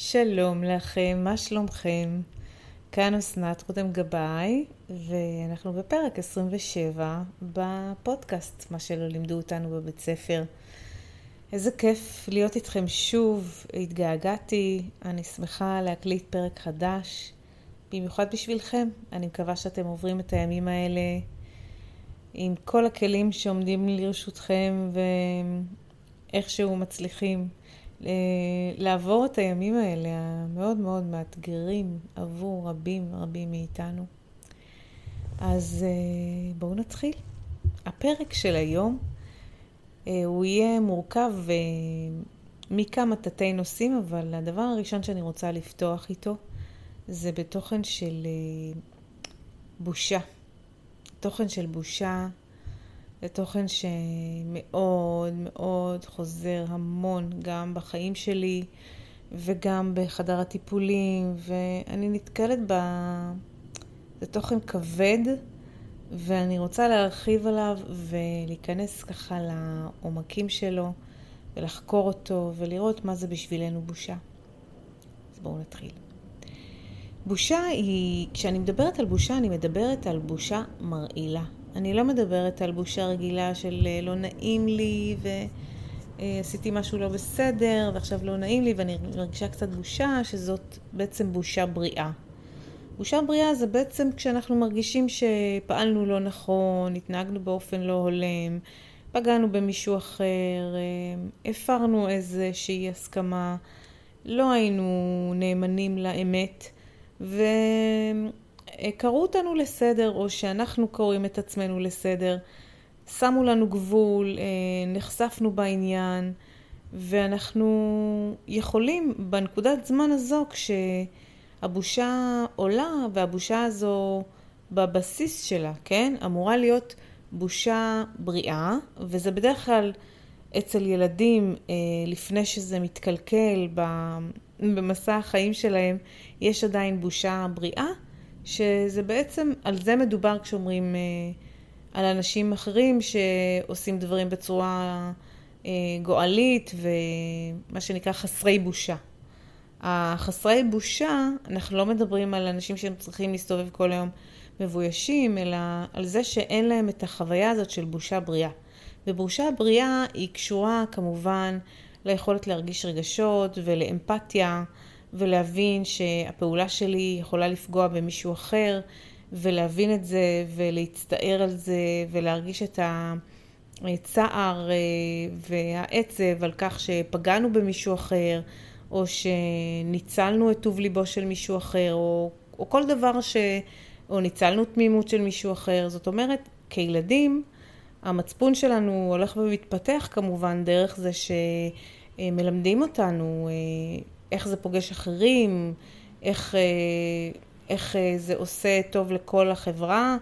שלום לכם, מה שלומכם? כאן אסנת רותם גבאי, ואנחנו בפרק 27 בפודקאסט, מה שלא לימדו אותנו בבית ספר. איזה כיף להיות איתכם שוב, התגעגעתי, אני שמחה להקליט פרק חדש, במיוחד בשבילכם. אני מקווה שאתם עוברים את הימים האלה עם כל הכלים שעומדים לרשותכם ואיכשהו מצליחים לעבור את הימים האלה המאוד מאוד מאתגרים עבור רבים רבים מאיתנו. אז אה, בואו נתחיל. הפרק של היום אה, הוא יהיה מורכב מכמה תתי נושאים, אבל הדבר הראשון שאני רוצה לפתוח איתו זה בתוכן של בושה. תוכן של בושה זה תוכן שמאוד מאוד חוזר המון, גם בחיים שלי וגם בחדר הטיפולים, ואני נתקלת ב... זה תוכן כבד, ואני רוצה להרחיב עליו ולהיכנס ככה לעומקים שלו, ולחקור אותו, ולראות מה זה בשבילנו בושה. אז בואו נתחיל. בושה היא, כשאני מדברת על בושה, אני מדברת על בושה מרעילה. אני לא מדברת על בושה רגילה של אה, לא נעים לי ועשיתי משהו לא בסדר ועכשיו לא נעים לי ואני מרגישה קצת בושה, שזאת בעצם בושה בריאה. בושה בריאה זה בעצם כשאנחנו מרגישים שפעלנו לא נכון, התנהגנו באופן לא הולם, פגענו במישהו אחר, אה, הפרנו איזושהי הסכמה, לא היינו נאמנים לאמת, ו... אה, קראו אותנו לסדר, או שאנחנו קוראים את עצמנו לסדר, שמו לנו גבול, אה, נחשפנו בעניין, ואנחנו יכולים בנקודת זמן הזו, כשהבושה עולה, והבושה הזו בבסיס שלה, כן? אמורה להיות בושה בריאה, וזה בדרך כלל אצל ילדים, אה, לפני שזה מתקלקל במסע החיים שלהם, יש עדיין בושה בריאה. שזה בעצם, על זה מדובר כשאומרים אה, על אנשים אחרים שעושים דברים בצורה אה, גואלית ומה שנקרא חסרי בושה. החסרי בושה, אנחנו לא מדברים על אנשים שהם צריכים להסתובב כל היום מבוישים, אלא על זה שאין להם את החוויה הזאת של בושה בריאה. ובושה בריאה היא קשורה כמובן ליכולת להרגיש רגשות ולאמפתיה. ולהבין שהפעולה שלי יכולה לפגוע במישהו אחר, ולהבין את זה ולהצטער על זה ולהרגיש את הצער אה, והעצב על כך שפגענו במישהו אחר, או שניצלנו את טוב ליבו של מישהו אחר, או, או כל דבר ש... או ניצלנו תמימות של מישהו אחר. זאת אומרת, כילדים, המצפון שלנו הולך ומתפתח כמובן דרך זה שמלמדים אותנו אה, איך זה פוגש אחרים, איך, אה, איך אה, זה עושה טוב לכל החברה.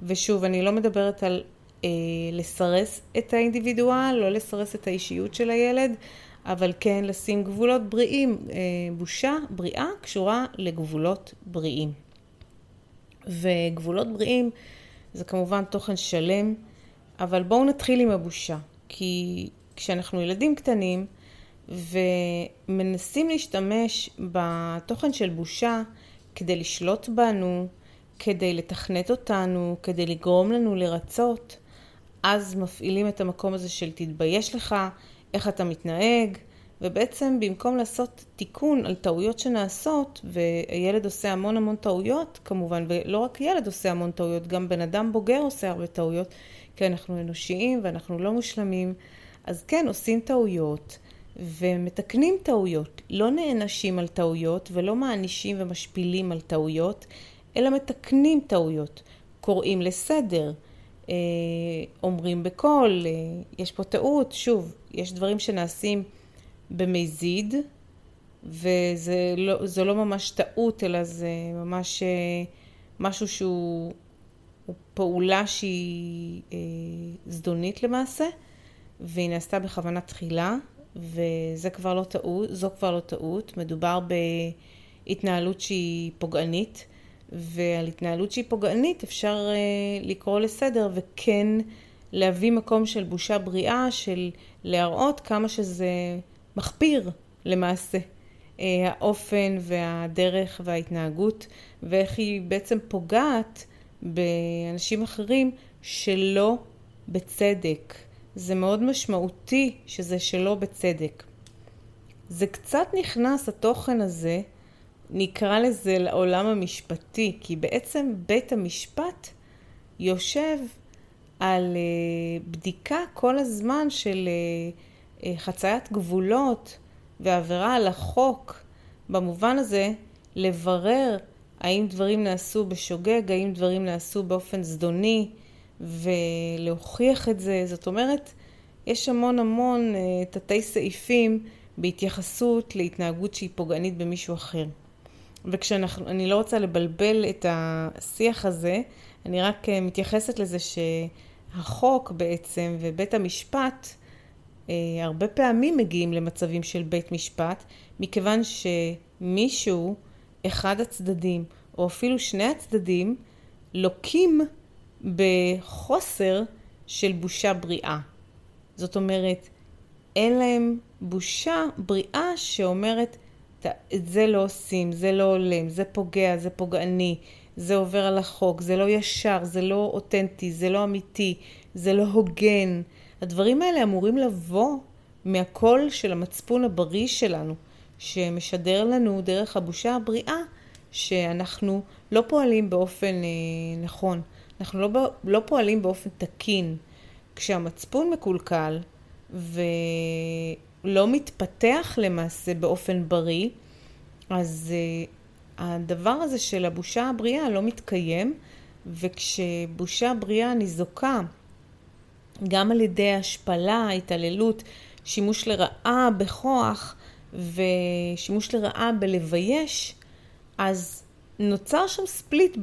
ושוב, אני לא מדברת על אה, לסרס את האינדיבידואל, לא לסרס את האישיות של הילד, אבל כן לשים גבולות בריאים. אה, בושה בריאה קשורה לגבולות בריאים. וגבולות בריאים זה כמובן תוכן שלם, אבל בואו נתחיל עם הבושה. כי כשאנחנו ילדים קטנים, ומנסים להשתמש בתוכן של בושה כדי לשלוט בנו, כדי לתכנת אותנו, כדי לגרום לנו לרצות, אז מפעילים את המקום הזה של תתבייש לך, איך אתה מתנהג, ובעצם במקום לעשות תיקון על טעויות שנעשות, והילד עושה המון המון טעויות כמובן, ולא רק ילד עושה המון טעויות, גם בן אדם בוגר עושה הרבה טעויות, כי אנחנו אנושיים ואנחנו לא מושלמים, אז כן, עושים טעויות, ומתקנים טעויות. לא נענשים על טעויות ולא מענישים ומשפילים על טעויות, אלא מתקנים טעויות. קוראים לסדר, אה, אומרים בקול, אה, יש פה טעות. שוב, יש דברים שנעשים במזיד, וזה לא, לא ממש טעות, אלא זה ממש אה, משהו שהוא פעולה שהיא זדונית למעשה, והיא נעשתה בכוונה תחילה. וזה כבר לא טעות, זו כבר לא טעות, מדובר בהתנהלות שהיא פוגענית, ועל התנהלות שהיא פוגענית אפשר uh, לקרוא לסדר וכן להביא מקום של בושה בריאה, של להראות כמה שזה מחפיר למעשה. Uh, האופן והדרך וההתנהגות, ואיך היא בעצם פוגעת באנשים אחרים שלא בצדק. זה מאוד משמעותי שזה שלא בצדק. זה קצת נכנס, התוכן הזה, נקרא לזה לעולם המשפטי, כי בעצם בית המשפט יושב על uh, בדיקה כל הזמן של uh, uh, חציית גבולות ועבירה על החוק. במובן הזה, לברר האם דברים נעשו בשוגג, האם דברים נעשו באופן זדוני, ולהוכיח את זה. זאת אומרת, יש המון המון uh, תתי סעיפים בהתייחסות להתנהגות שהיא פוגענית במישהו אחר. וכשאנחנו, אני לא רוצה לבלבל את השיח הזה, אני רק uh, מתייחסת לזה שהחוק בעצם ובית המשפט uh, הרבה פעמים מגיעים למצבים של בית משפט, מכיוון שמישהו, אחד הצדדים, או אפילו שני הצדדים, לוקים בחוסר של בושה בריאה. זאת אומרת, אין להם בושה בריאה שאומרת, את זה לא עושים, זה לא הולם, זה פוגע, זה פוגעני, זה עובר על החוק, זה לא ישר, זה לא אותנטי, זה לא אמיתי, זה לא הוגן. הדברים האלה אמורים לבוא מהקול של המצפון הבריא שלנו, שמשדר לנו דרך הבושה הבריאה שאנחנו לא פועלים באופן אה, נכון. אנחנו לא, לא פועלים באופן תקין. כשהמצפון מקולקל ולא מתפתח למעשה באופן בריא, אז uh, הדבר הזה של הבושה הבריאה לא מתקיים, וכשבושה בריאה ניזוקה גם על ידי השפלה, התעללות, שימוש לרעה בכוח ושימוש לרעה בלבייש, אז נוצר שם ספליט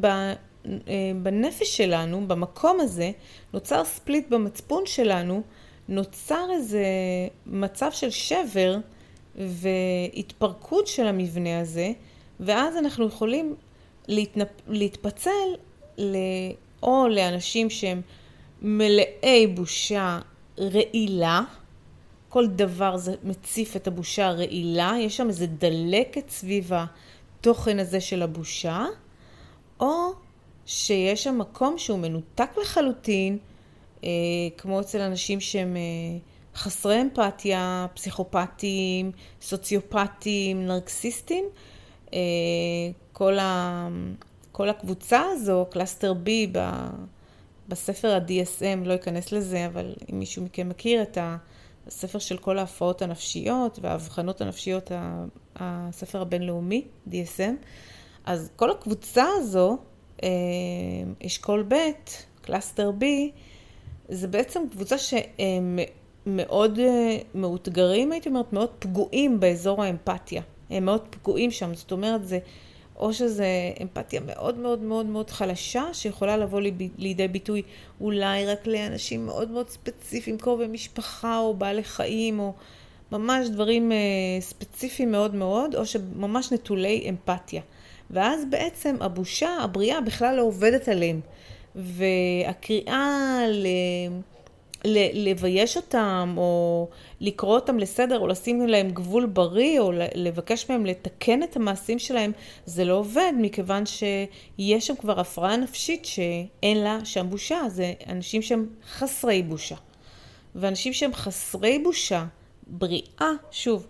בנפש שלנו, במקום הזה, נוצר ספליט במצפון שלנו, נוצר איזה מצב של שבר והתפרקות של המבנה הזה, ואז אנחנו יכולים להתנפ... להתפצל ל... או לאנשים שהם מלאי בושה רעילה, כל דבר זה מציף את הבושה הרעילה, יש שם איזה דלקת סביב התוכן הזה של הבושה, או שיש שם מקום שהוא מנותק לחלוטין, אה, כמו אצל אנשים שהם אה, חסרי אמפתיה, פסיכופטיים, סוציופטיים, נרקסיסטים. אה, כל, ה, כל הקבוצה הזו, cluster B בספר ה-DSM, לא אכנס לזה, אבל אם מישהו מכם מכיר את הספר של כל ההפרעות הנפשיות והאבחנות הנפשיות, הספר הבינלאומי, DSM, אז כל הקבוצה הזו אשכול ב', cluster B, זה בעצם קבוצה שמאוד אה, מאותגרים, הייתי אומרת, מאוד פגועים באזור האמפתיה. הם מאוד פגועים שם, זאת אומרת, זה או שזה אמפתיה מאוד מאוד מאוד מאוד חלשה, שיכולה לבוא לידי ביטוי אולי רק לאנשים מאוד מאוד ספציפיים, קרובי משפחה או בעלי חיים, או ממש דברים אה, ספציפיים מאוד מאוד, או שממש נטולי אמפתיה. ואז בעצם הבושה, הבריאה, בכלל לא עובדת עליהם. והקריאה ל... ל... לבייש אותם, או לקרוא אותם לסדר, או לשים להם גבול בריא, או לבקש מהם לתקן את המעשים שלהם, זה לא עובד, מכיוון שיש שם כבר הפרעה נפשית שאין לה שם בושה. זה אנשים שהם חסרי בושה. ואנשים שהם חסרי בושה, בריאה, שוב,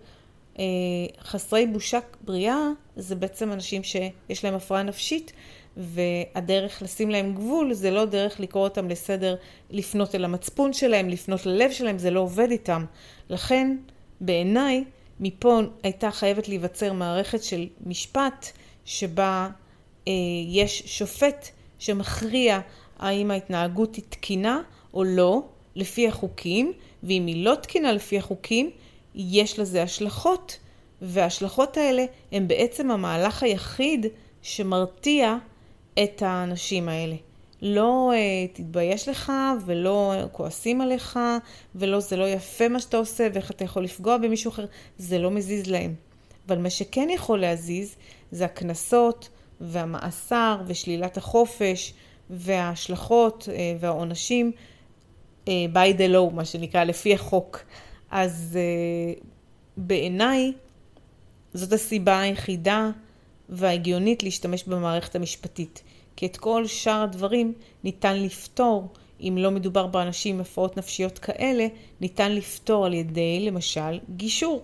חסרי בושה בריאה זה בעצם אנשים שיש להם הפרעה נפשית והדרך לשים להם גבול זה לא דרך לקרוא אותם לסדר, לפנות אל המצפון שלהם, לפנות ללב שלהם, זה לא עובד איתם. לכן בעיניי מפה הייתה חייבת להיווצר מערכת של משפט שבה אה, יש שופט שמכריע האם ההתנהגות היא תקינה או לא לפי החוקים, ואם היא לא תקינה לפי החוקים, יש לזה השלכות, וההשלכות האלה הן בעצם המהלך היחיד שמרתיע את האנשים האלה. לא uh, תתבייש לך ולא כועסים עליך ולא זה לא יפה מה שאתה עושה ואיך אתה יכול לפגוע במישהו אחר, זה לא מזיז להם. אבל מה שכן יכול להזיז זה הקנסות והמאסר ושלילת החופש וההשלכות uh, והעונשים uh, by the law, מה שנקרא, לפי החוק. אז uh, בעיניי זאת הסיבה היחידה וההגיונית להשתמש במערכת המשפטית. כי את כל שאר הדברים ניתן לפתור, אם לא מדובר באנשים עם הפרעות נפשיות כאלה, ניתן לפתור על ידי, למשל, גישור,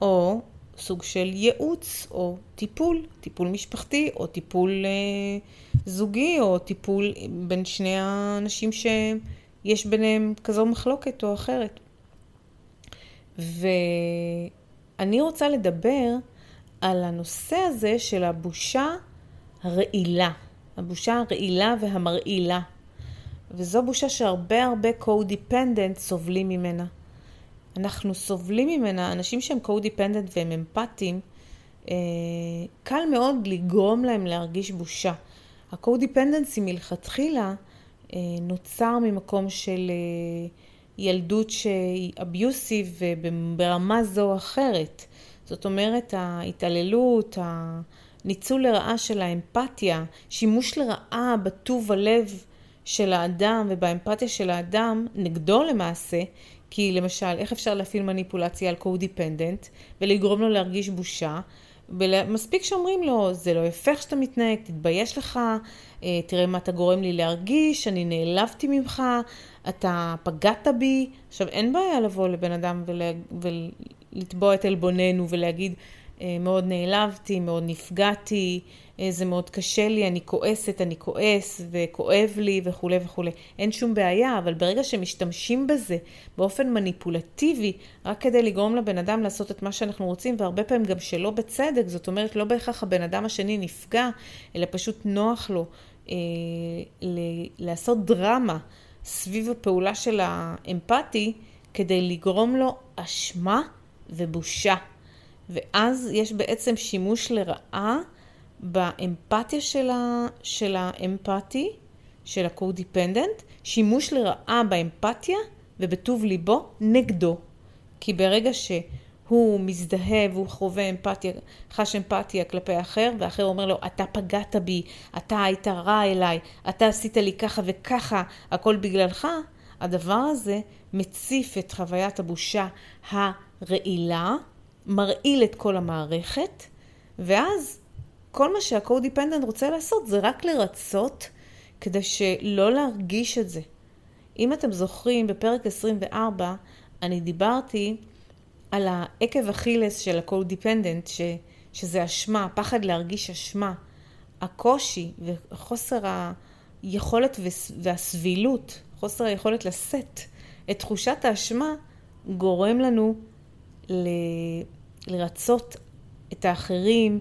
או סוג של ייעוץ, או טיפול, טיפול משפחתי, או טיפול אה, זוגי, או טיפול בין שני האנשים שיש ביניהם כזו מחלוקת או אחרת. ואני רוצה לדבר על הנושא הזה של הבושה הרעילה, הבושה הרעילה והמרעילה. וזו בושה שהרבה הרבה co-dependent סובלים ממנה. אנחנו סובלים ממנה, אנשים שהם co-dependent והם אמפתיים, אה, קל מאוד לגרום להם להרגיש בושה. ה-co-dependency מלכתחילה אה, נוצר ממקום של אה, ילדות שהיא אביוסיב ברמה זו או אחרת. זאת אומרת, ההתעללות, הניצול לרעה של האמפתיה, שימוש לרעה בטוב הלב של האדם ובאמפתיה של האדם נגדו למעשה, כי למשל, איך אפשר להפעיל מניפולציה על קו-דיפנדנט ולגרום לו להרגיש בושה? ומספיק שאומרים לו, זה לא יפה איך שאתה מתנהג, תתבייש לך, אה, תראה מה אתה גורם לי להרגיש, אני נעלבתי ממך, אתה פגעת בי. עכשיו, אין בעיה לבוא לבן אדם ולה, ולתבוע את עלבוננו ולהגיד, אה, מאוד נעלבתי, מאוד נפגעתי, אה, זה מאוד קשה לי, אני כועסת, אני כועס, וכואב לי וכולי וכולי. אין שום בעיה, אבל ברגע שמשתמשים בזה באופן מניפולטיבי, רק כדי לגרום לבן אדם לעשות את מה שאנחנו רוצים, והרבה פעמים גם שלא בצדק, זאת אומרת, לא בהכרח הבן אדם השני נפגע, אלא פשוט נוח לו אה, לעשות דרמה סביב הפעולה של האמפתי, כדי לגרום לו אשמה ובושה. ואז יש בעצם שימוש לרעה באמפתיה של, ה, של האמפתי, של ה-co-dependent, שימוש לרעה באמפתיה ובטוב ליבו נגדו. כי ברגע שהוא מזדהה והוא חווה אמפתיה, חש אמפתיה כלפי האחר, והאחר אומר לו, אתה פגעת בי, אתה היית רע אליי, אתה עשית לי ככה וככה, הכל בגללך, הדבר הזה מציף את חוויית הבושה הרעילה, מרעיל את כל המערכת, ואז כל מה שה-co-dependent רוצה לעשות זה רק לרצות כדי שלא להרגיש את זה. אם אתם זוכרים, בפרק 24 אני דיברתי על העקב אכילס של ה-co-dependent, ש, שזה אשמה, פחד להרגיש אשמה, הקושי וחוסר היכולת והסבילות, חוסר היכולת לשאת את תחושת האשמה, גורם לנו ל... לרצות את האחרים,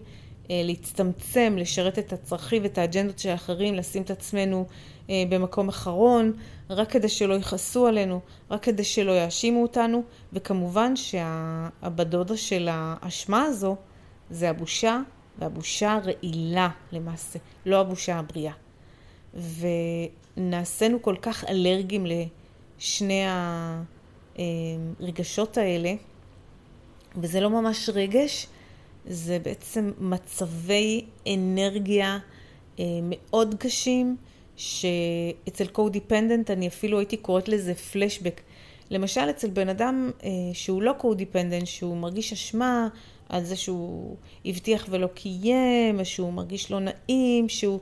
אה, להצטמצם, לשרת את הצרכים ואת האג'נדות של האחרים, לשים את עצמנו במקום אחרון, רק כדי שלא יכעסו עלינו, רק כדי שלא יאשימו אותנו, וכמובן שהבדודה של האשמה הזו זה הבושה, והבושה הרעילה למעשה, לא הבושה הבריאה. ונעשינו כל כך אלרגיים לשני הרגשות האלה, וזה לא ממש רגש, זה בעצם מצבי אנרגיה אה, מאוד קשים, שאצל co-dependent אני אפילו הייתי קוראת לזה פלשבק. למשל אצל בן אדם אה, שהוא לא co-dependent, שהוא מרגיש אשמה על זה שהוא הבטיח ולא קיים, שהוא מרגיש לא נעים, שהוא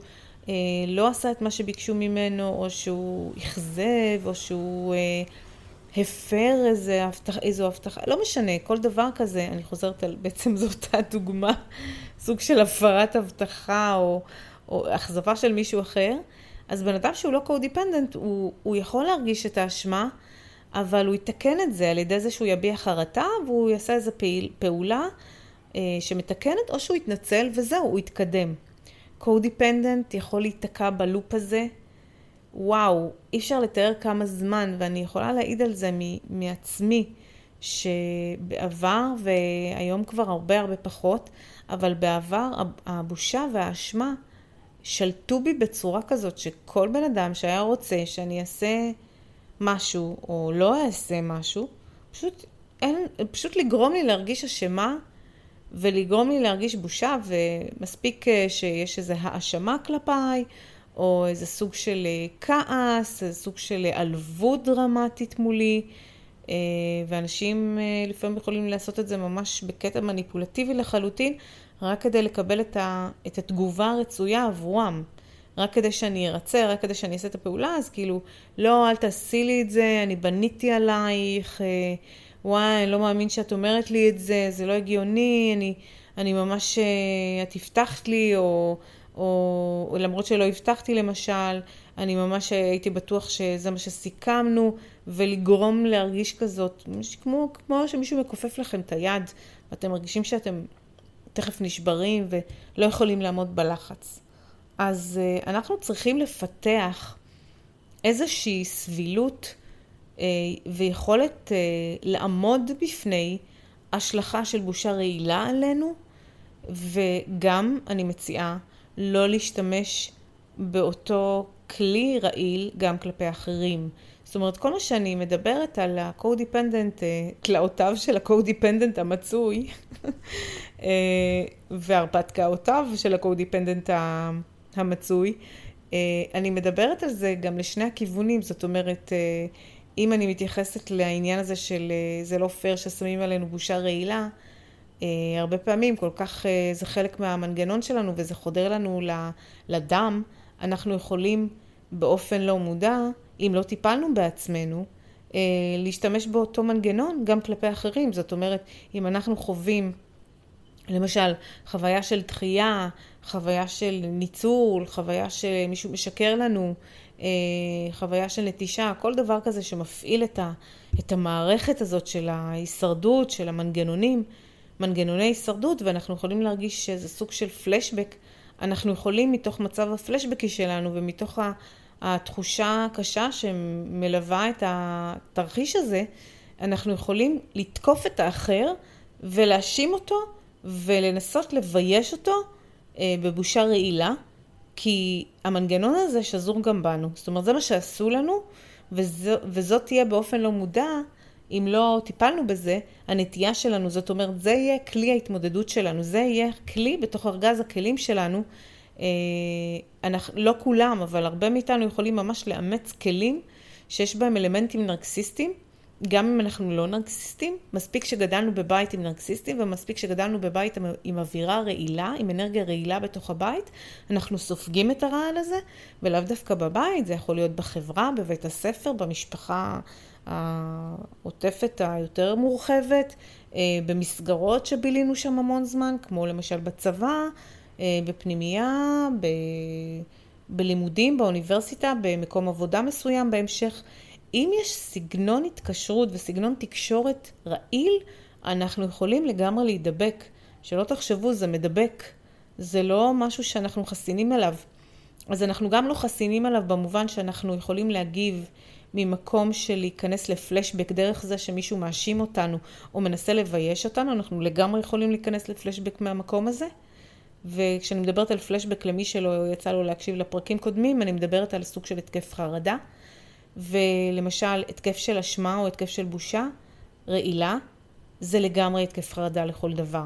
אה, לא עשה את מה שביקשו ממנו, או שהוא אכזב, או שהוא... אה, הפר איזה הבטחה, איזו הבטחה, לא משנה, כל דבר כזה, אני חוזרת על, בעצם זו אותה דוגמה, סוג של הפרת הבטחה או, או אכזבה של מישהו אחר, אז בן אדם שהוא לא co-dependent, הוא, הוא יכול להרגיש את האשמה, אבל הוא יתקן את זה על ידי זה שהוא יביע חרטה והוא יעשה איזו פעיל, פעולה אה, שמתקנת, או שהוא יתנצל וזהו, הוא יתקדם. co-dependent יכול להיתקע ב loop הזה וואו, אי אפשר לתאר כמה זמן, ואני יכולה להעיד על זה מעצמי, שבעבר, והיום כבר הרבה הרבה פחות, אבל בעבר הבושה והאשמה שלטו בי בצורה כזאת שכל בן אדם שהיה רוצה שאני אעשה משהו או לא אעשה משהו, פשוט, אין, פשוט לגרום לי להרגיש אשמה ולגרום לי להרגיש בושה, ומספיק אה, שיש איזו האשמה כלפיי, או איזה סוג של אה, כעס, איזה סוג של עלבות דרמטית מולי, ואנשים לפעמים יכולים לעשות את זה ממש בקטע מניפולטיבי לחלוטין, רק כדי לקבל את, ה, את התגובה הרצויה עבורם. רק כדי שאני ארצה, רק כדי שאני אעשה את הפעולה, אז כאילו, לא, אל תעשי לי את זה, אני בניתי עלייך, אה, וואי, אני לא מאמין שאת אומרת לי את זה, זה לא הגיוני, אני, אני ממש, אה, את הבטחת לי, או, או, או למרות שלא הבטחתי למשל, אני ממש הייתי בטוח שזה מה שסיכמנו, ולגרום להרגיש כזאת, כמו, כמו שמישהו מכופף לכם את היד, ואתם מרגישים שאתם תכף נשברים ולא יכולים לעמוד בלחץ. אז uh, אנחנו צריכים לפתח איזושהי סבילות uh, ויכולת uh, לעמוד בפני השלכה של בושה רעילה עלינו, וגם, אני מציעה, לא להשתמש באותו כלי רעיל גם כלפי אחרים. זאת אומרת, כל מה שאני מדברת על ה-co-dependent, תלאותיו של ה-co-dependent המצוי, והרפתקאותיו של ה-co-dependent המצוי. אה, אני מדברת על זה גם לשני הכיוונים, זאת אומרת, אה, אם אני מתייחסת לעניין הזה של אה, זה לא פייר ששמים עלינו בושה רעילה, הרבה פעמים כל כך זה חלק מהמנגנון שלנו וזה חודר לנו לדם, אנחנו יכולים באופן לא מודע, אם לא טיפלנו בעצמנו, להשתמש באותו מנגנון גם כלפי אחרים. זאת אומרת, אם אנחנו חווים למשל, חוויה של דחייה, חוויה של ניצול, חוויה שמישהו משקר לנו, אה, חוויה של נטישה, כל דבר כזה שמפעיל את, ה, את המערכת הזאת של ההישרדות, של המנגנונים, מנגנוני הישרדות, ואנחנו יכולים להרגיש שזה סוג של פלשבק. אנחנו יכולים מתוך מצב הפלשבקי שלנו ומתוך התחושה הקשה שמלווה את התרחיש הזה, אנחנו יכולים לתקוף את האחר ולהאשים אותו ולנסות לבייש אותו אה, בבושה רעילה, כי המנגנון הזה שזור גם בנו. זאת אומרת, זה מה שעשו לנו, וזו, וזאת תהיה באופן לא מודע, אם לא טיפלנו בזה, הנטייה שלנו, זאת אומרת, זה יהיה כלי ההתמודדות שלנו, זה יהיה כלי בתוך ארגז הכלים שלנו. אה, אנחנו, לא כולם, אבל הרבה מאיתנו יכולים ממש לאמץ כלים שיש בהם אלמנטים נרקסיסטיים, גם אם אנחנו לא נרקסיסטים, מספיק שגדלנו בבית עם נרקסיסטים ומספיק שגדלנו בבית עם אווירה רעילה, עם אנרגיה רעילה בתוך הבית, אנחנו סופגים את הרעל הזה, ולאו דווקא בבית, זה יכול להיות בחברה, בבית הספר, במשפחה העוטפת היותר מורחבת, אה, במסגרות שבילינו שם המון זמן, כמו למשל בצבא, אה, בפנימייה, ב... בלימודים, באוניברסיטה, במקום עבודה מסוים בהמשך. אם יש סגנון התקשרות וסגנון תקשורת רעיל, אנחנו יכולים לגמרי להידבק. שלא תחשבו, זה מדבק. זה לא משהו שאנחנו חסינים אליו. אז אנחנו גם לא חסינים עליו במובן שאנחנו יכולים להגיב ממקום של להיכנס לפלשבק דרך זה שמישהו מאשים אותנו או מנסה לבייש אותנו, אנחנו לגמרי יכולים להיכנס לפלשבק מהמקום הזה. וכשאני מדברת על פלשבק למי שלא יצא לו להקשיב לפרקים קודמים, אני מדברת על סוג של התקף חרדה. ולמשל התקף של אשמה או התקף של בושה, רעילה, זה לגמרי התקף חרדה לכל דבר.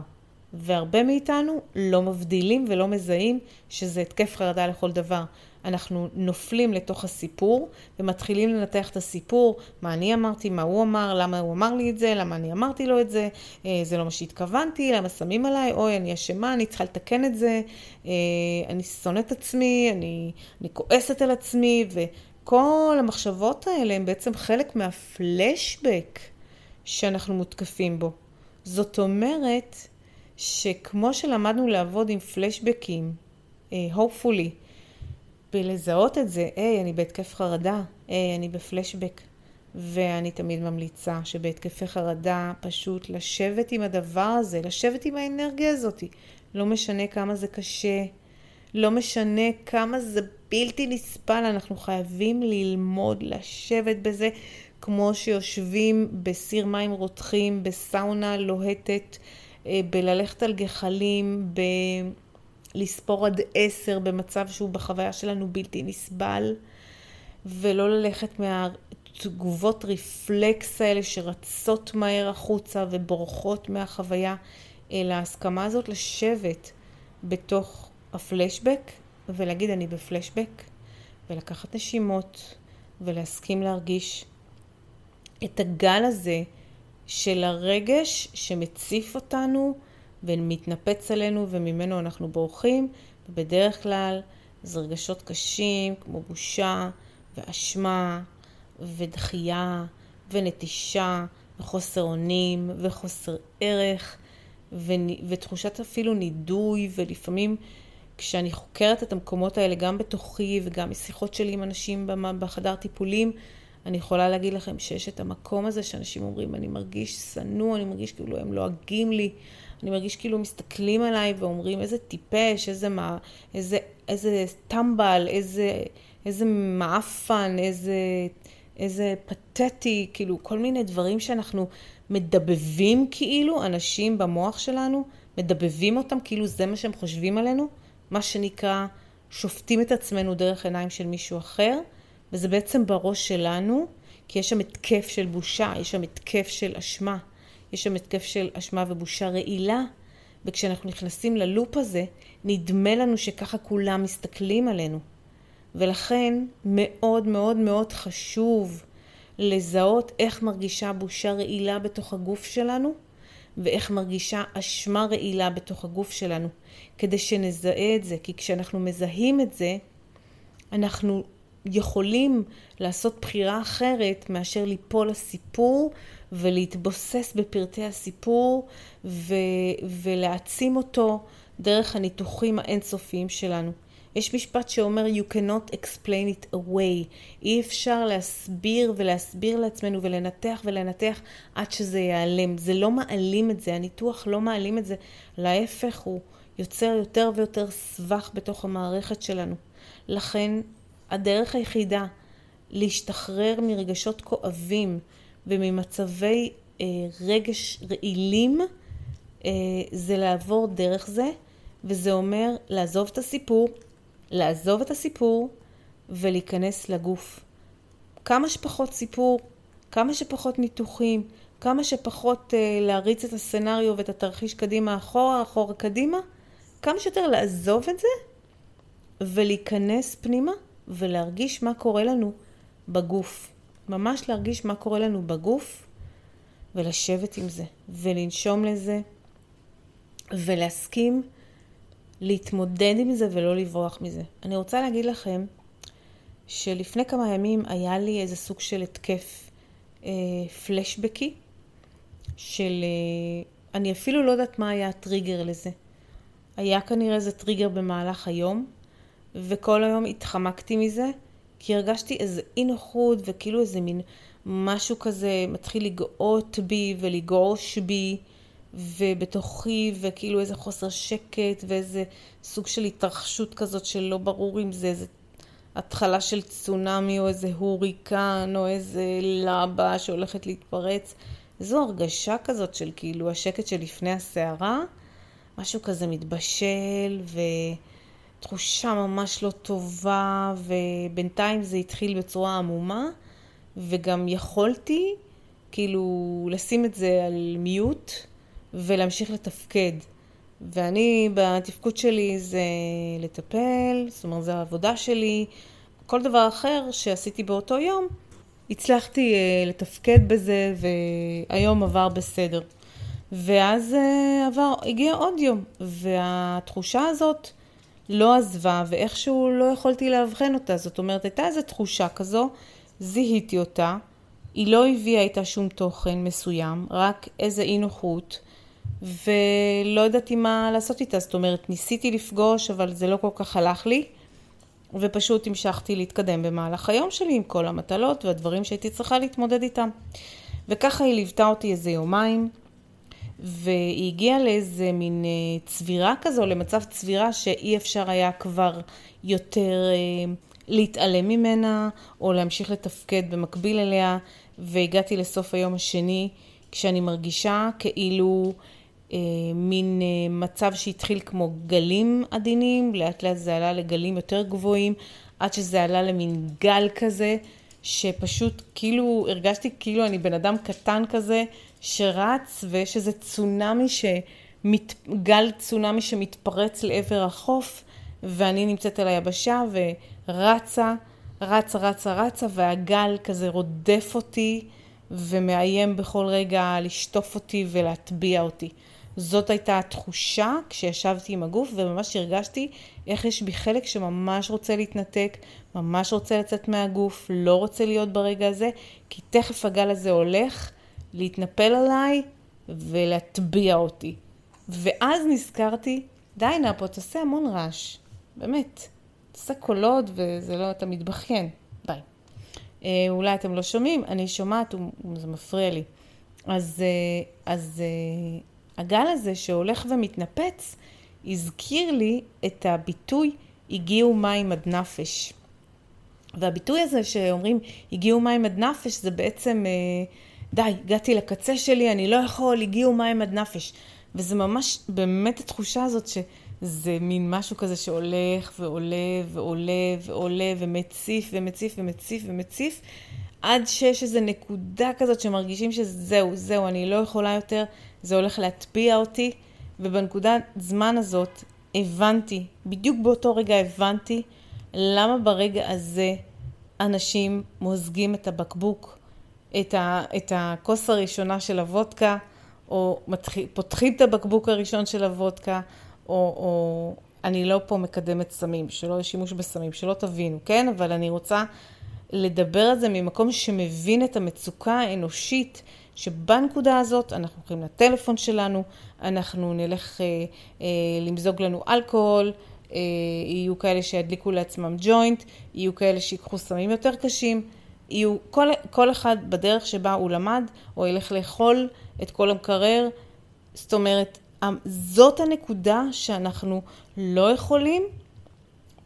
והרבה מאיתנו לא מבדילים ולא מזהים שזה התקף חרדה לכל דבר. אנחנו נופלים לתוך הסיפור ומתחילים לנתח את הסיפור, מה אני אמרתי, מה הוא אמר, למה הוא אמר לי את זה, למה אני אמרתי לו את זה, אה, זה לא מה שהתכוונתי, למה שמים עליי, אוי, אני אשמה, אני צריכה לתקן את זה, אה, אני שונאת עצמי, אני, אני כועסת על עצמי, ו... כל המחשבות האלה הן בעצם חלק מהפלשבק שאנחנו מותקפים בו. זאת אומרת שכמו שלמדנו לעבוד עם פלשבקים, uh, hopefully, בלזהות את זה, היי, אני בהתקף חרדה, היי, אני בפלשבק. ואני תמיד ממליצה שבהתקפי חרדה פשוט לשבת עם הדבר הזה, לשבת עם האנרגיה הזאת. לא משנה כמה זה קשה, לא משנה כמה זה בלתי נסבל, אנחנו חייבים ללמוד לשבת בזה כמו שיושבים בסיר מים רותחים, בסאונה לוהטת, אה, בללכת על גחלים, בלספור עד עשר במצב שהוא בחוויה שלנו בלתי נסבל, ולא ללכת מהתגובות רפלקס האלה שרצות מהר החוצה ובורחות מהחוויה, אלא ההסכמה הזאת לשבת בתוך הפלשבק ולהגיד אני בפלשבק, ולקחת נשימות, ולהסכים להרגיש את הגל הזה של הרגש שמציף אותנו ומתנפץ עלינו וממנו אנחנו בורחים, ובדרך כלל זה רגשות קשים כמו בושה ואשמה ודחייה ונטישה וחוסר אונים וחוסר ערך ותחושת אפילו נידוי ולפעמים כשאני חוקרת את המקומות האלה גם בתוכי וגם משיחות שלי עם אנשים בחדר טיפולים אני יכולה להגיד לכם שיש את המקום הזה שאנשים אומרים, אני מרגיש שנוא, אני מרגיש כאילו הם לועגים לי, אני מרגיש כאילו מסתכלים עליי ואומרים, איזה טיפש, איזה, מה, איזה, איזה טמבל, איזה, איזה מעפן, איזה, איזה פתטי, כאילו כל מיני דברים שאנחנו מדבבים כאילו, אנשים במוח שלנו, מדבבים אותם כאילו זה מה שהם חושבים עלינו, מה שנקרא, שופטים את עצמנו דרך עיניים של מישהו אחר. וזה בעצם בראש שלנו, כי יש שם התקף של בושה, יש שם התקף של אשמה, יש שם התקף של אשמה ובושה רעילה, וכשאנחנו נכנסים ללופ הזה, נדמה לנו שככה כולם מסתכלים עלינו. ולכן מאוד מאוד מאוד חשוב לזהות איך מרגישה בושה רעילה בתוך הגוף שלנו, ואיך מרגישה אשמה רעילה בתוך הגוף שלנו, כדי שנזהה את זה, כי כשאנחנו מזהים את זה, אנחנו יכולים לעשות בחירה אחרת מאשר ליפול לסיפור ולהתבוסס בפרטי הסיפור ו- ולהעצים אותו דרך הניתוחים האינסופיים שלנו. יש משפט שאומר you cannot explain it away. אי אפשר להסביר ולהסביר לעצמנו ולנתח ולנתח עד שזה ייעלם. זה לא מעלים את זה, הניתוח לא מעלים את זה. להפך, הוא יוצר יותר ויותר סבך בתוך המערכת שלנו. לכן הדרך היחידה להשתחרר מרגשות כואבים וממצבי אה, רגש רעילים אה, זה לעבור דרך זה, וזה אומר לעזוב את הסיפור, לעזוב את הסיפור ולהיכנס לגוף. כמה שפחות סיפור, כמה שפחות ניתוחים, כמה שפחות אה, להריץ את הסצנריו ואת התרחיש קדימה אחורה, אחורה קדימה, כמה שיותר לעזוב את זה ולהיכנס פנימה ולהרגיש מה קורה לנו בגוף. ממש להרגיש מה קורה לנו בגוף ולשבת עם זה ולנשום לזה ולהסכים להתמודד עם זה ולא לברוח מזה. אני רוצה להגיד לכם שלפני כמה ימים היה לי איזה סוג של התקף אה, פלשבקי של... אה, אני אפילו לא יודעת מה היה הטריגר לזה. היה כנראה איזה טריגר במהלך היום, וכל היום התחמקתי מזה, כי הרגשתי איזה אי נוחות וכאילו איזה מין משהו כזה מתחיל לגאות בי ולגעוש בי ובתוכי וכאילו איזה חוסר שקט ואיזה סוג של התרחשות כזאת שלא ברור אם זה איזה התחלה של צונאמי או איזה הוריקן או איזה לבה שהולכת להתפרץ. זו הרגשה כזאת של כאילו השקט שלפני הסערה, משהו כזה מתבשל ו... תחושה ממש לא טובה, ובינתיים זה התחיל בצורה עמומה, וגם יכולתי כאילו לשים את זה על מיוט ולהמשיך לתפקד. ואני, בתפקוד שלי זה לטפל, זאת אומרת, זו העבודה שלי. כל דבר אחר שעשיתי באותו יום, הצלחתי uh, לתפקד בזה, והיום עבר בסדר. ואז uh, עבר, הגיע עוד יום, והתחושה הזאת לא עזבה, ואיכשהו לא יכולתי לאבחן אותה. זאת אומרת, הייתה איזו תחושה כזו, זיהיתי אותה, היא לא הביאה איתה שום תוכן מסוים, רק איזה אי נוחות, ולא ידעתי מה לעשות איתה. זאת אומרת, ניסיתי לפגוש, אבל זה לא כל כך הלך לי, ופשוט המשכתי להתקדם במהלך היום שלי עם כל המטלות והדברים שהייתי צריכה להתמודד איתם. וככה היא ליוותה אותי איזה יומיים. והיא הגיעה לאיזה מין אה, צבירה כזו, למצב צבירה שאי אפשר היה כבר יותר אה, להתעלם ממנה, או להמשיך לתפקד במקביל אליה, והגעתי לסוף היום השני, כשאני מרגישה כאילו מין אה, מצב שהתחיל כמו גלים עדינים, לאט לאט זה עלה לגלים יותר גבוהים, עד שזה עלה למין גל כזה, שפשוט כאילו הרגשתי כאילו אני בן אדם קטן כזה, שרץ ויש איזה צונאמי, שמת, גל צונאמי שמתפרץ לעבר החוף ואני נמצאת על היבשה ורצה, רצה, רצה, רצה והגל כזה רודף אותי ומאיים בכל רגע לשטוף אותי ולהטביע אותי. זאת הייתה התחושה כשישבתי עם הגוף וממש הרגשתי איך יש בי חלק שממש רוצה להתנתק, ממש רוצה לצאת מהגוף, לא רוצה להיות ברגע הזה, כי תכף הגל הזה הולך להתנפל עליי ולהטביע אותי. ואז נזכרתי, די נאפו, תעשה המון רעש, באמת. תעשה קולות וזה לא, אתה מתבכיין, ביי. אה, אולי אתם לא שומעים, אני שומעת, זה מפריע לי. אז, אה, אז אה, הגל הזה שהולך ומתנפץ, הזכיר לי את הביטוי הגיעו מים עד נפש. והביטוי הזה שאומרים הגיעו מים עד נפש זה בעצם די, הגעתי לקצה שלי, אני לא יכול, הגיעו מים עד נפש. וזה ממש באמת התחושה הזאת שזה מין משהו כזה שהולך ועולה ועולה ועולה ומציף ומציף ומציף ומציף עד שיש איזו נקודה כזאת שמרגישים שזהו, זהו, אני לא יכולה יותר, זה הולך להטביע אותי. ובנקודת זמן הזאת הבנתי, בדיוק באותו רגע הבנתי למה ברגע הזה אנשים מוזגים את הבקבוק, את, ה, את הכוס הראשונה של הוודקה, או מתחיל, פותחים את הבקבוק הראשון של הוודקה, או, או אני לא פה מקדמת סמים, שלא שימוש בסמים, שלא תבינו, כן? אבל אני רוצה לדבר על זה ממקום שמבין את המצוקה האנושית, שבנקודה הזאת אנחנו הולכים לטלפון שלנו, אנחנו נלך אה, אה, למזוג לנו אלכוהול, אה, יהיו כאלה שידליקו לעצמם ג'וינט, יהיו כאלה שיקחו סמים יותר קשים, יהיו כל, כל אחד בדרך שבה הוא למד, או ילך לאכול את כל המקרר. זאת אומרת, זאת הנקודה שאנחנו לא יכולים,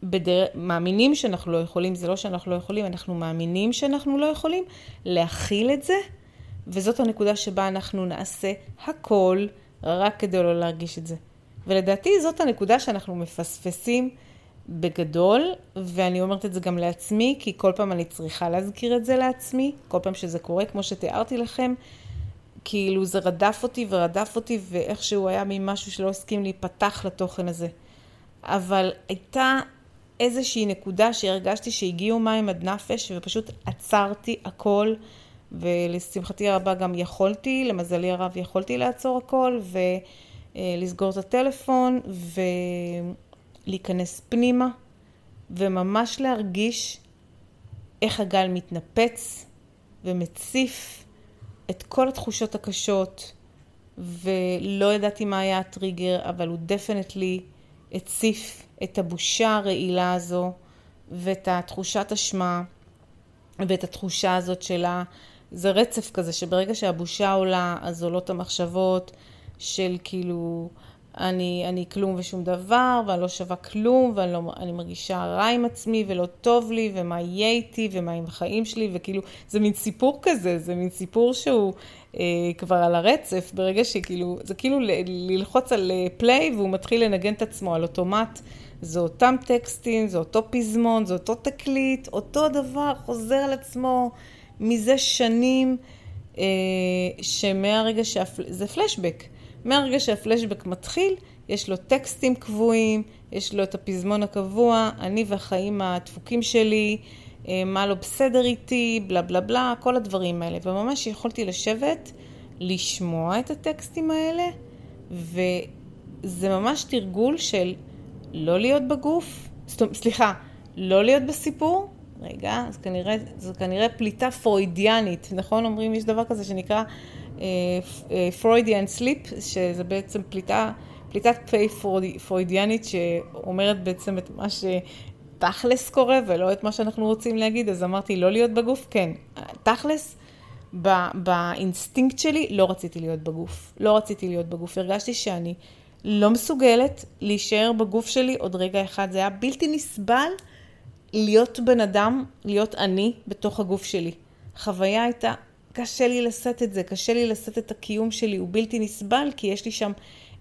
בדר... מאמינים שאנחנו לא יכולים, זה לא שאנחנו לא יכולים, אנחנו מאמינים שאנחנו לא יכולים להכיל את זה, וזאת הנקודה שבה אנחנו נעשה הכל רק כדי לא להרגיש את זה. ולדעתי זאת הנקודה שאנחנו מפספסים בגדול, ואני אומרת את זה גם לעצמי, כי כל פעם אני צריכה להזכיר את זה לעצמי, כל פעם שזה קורה, כמו שתיארתי לכם, כאילו זה רדף אותי ורדף אותי, ואיכשהו היה ממשהו שלא הסכים להיפתח לתוכן הזה. אבל הייתה איזושהי נקודה שהרגשתי שהגיעו מים עד נפש, ופשוט עצרתי הכל, ולשמחתי הרבה גם יכולתי, למזלי הרב יכולתי לעצור הכל, ולסגור את הטלפון, ולהיכנס פנימה, וממש להרגיש איך הגל מתנפץ ומציף את כל התחושות הקשות, ולא ידעתי מה היה הטריגר, אבל הוא דפנטלי הציף את הבושה הרעילה הזו, ואת התחושת אשמה, ואת התחושה הזאת שלה. זה רצף כזה, שברגע שהבושה עולה, אז עולות המחשבות של כאילו, אני, אני כלום ושום דבר, ואני לא שווה כלום, ואני לא, מרגישה רע עם עצמי, ולא טוב לי, ומה יהיה איתי, ומה עם החיים שלי, וכאילו, זה מין סיפור כזה, זה מין סיפור שהוא אה, כבר על הרצף, ברגע שכאילו, זה כאילו ל, ללחוץ על פליי, אה, והוא מתחיל לנגן את עצמו על אוטומט. זה אותם טקסטים, זה אותו פזמון, זה אותו תקליט, אותו דבר חוזר על עצמו מזה שנים, אה, שמהרגע שהפל... זה פלשבק. מהרגע שהפלשבק מתחיל, יש לו טקסטים קבועים, יש לו את הפזמון הקבוע, אני והחיים הדפוקים שלי, אה, מה לא בסדר איתי, בלה בלה בלה, כל הדברים האלה. וממש יכולתי לשבת, לשמוע את הטקסטים האלה, וזה ממש תרגול של לא להיות בגוף, סליחה, לא להיות בסיפור, רגע, אז כנראה, כנראה פליטה פרוידיאנית, נכון? אומרים, יש דבר כזה שנקרא פרוידיאן uh, סליפ, uh, שזה בעצם פליטה, פליטת פה פרוידיאנית שאומרת בעצם את מה שתכלס קורה ולא את מה שאנחנו רוצים להגיד, אז אמרתי לא להיות בגוף, כן, תכלס. באינסטינקט שלי לא רציתי להיות בגוף. לא רציתי להיות בגוף. הרגשתי שאני לא מסוגלת להישאר בגוף שלי עוד רגע אחד. זה היה בלתי נסבל להיות בן אדם, להיות אני בתוך הגוף שלי. חוויה הייתה קשה לי לשאת את זה, קשה לי לשאת את הקיום שלי, הוא בלתי נסבל, כי יש לי שם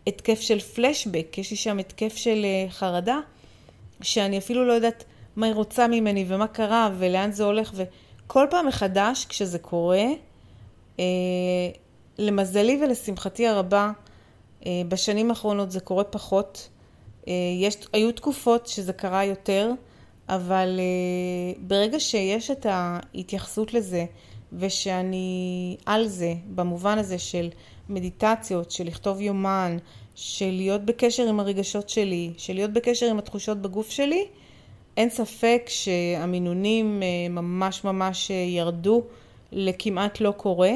התקף של פלשבק, יש לי שם התקף של uh, חרדה, שאני אפילו לא יודעת מה היא רוצה ממני ומה קרה ולאן זה הולך, וכל פעם מחדש כשזה קורה, uh, למזלי ולשמחתי הרבה, uh, בשנים האחרונות זה קורה פחות. Uh, יש, היו תקופות שזה קרה יותר, אבל uh, ברגע שיש את ההתייחסות לזה, ושאני על זה, במובן הזה של מדיטציות, של לכתוב יומן, של להיות בקשר עם הרגשות שלי, של להיות בקשר עם התחושות בגוף שלי, אין ספק שהמינונים אה, ממש ממש אה, ירדו לכמעט לא קורה,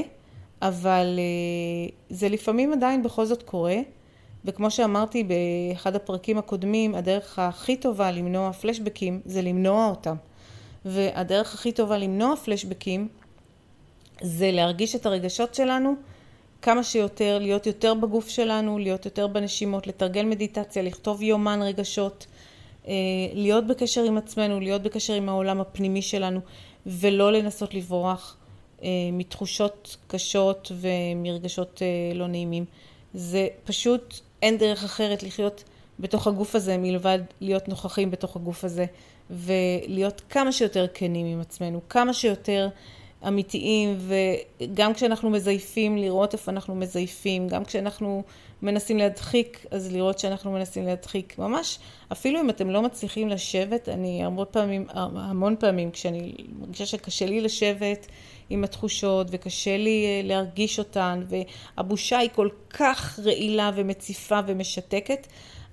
אבל אה, זה לפעמים עדיין בכל זאת קורה, וכמו שאמרתי באחד הפרקים הקודמים, הדרך הכי טובה למנוע פלשבקים זה למנוע אותם. והדרך הכי טובה למנוע פלשבקים זה להרגיש את הרגשות שלנו כמה שיותר, להיות יותר בגוף שלנו, להיות יותר בנשימות, לתרגל מדיטציה, לכתוב יומן רגשות, אה, להיות בקשר עם עצמנו, להיות בקשר עם העולם הפנימי שלנו, ולא לנסות לברוח אה, מתחושות קשות ומרגשות אה, לא נעימים. זה פשוט, אין דרך אחרת לחיות בתוך הגוף הזה מלבד להיות נוכחים בתוך הגוף הזה ולהיות כמה שיותר כנים עם עצמנו, כמה שיותר אמיתיים, וגם כשאנחנו מזייפים, לראות איפה אנחנו מזייפים, גם כשאנחנו מנסים להדחיק, אז לראות שאנחנו מנסים להדחיק. ממש, אפילו אם אתם לא מצליחים לשבת, אני המון פעמים, המון פעמים, כשאני מרגישה שקשה לי לשבת עם התחושות, וקשה לי אה, להרגיש אותן, והבושה היא כל כך רעילה ומציפה ומשתקת,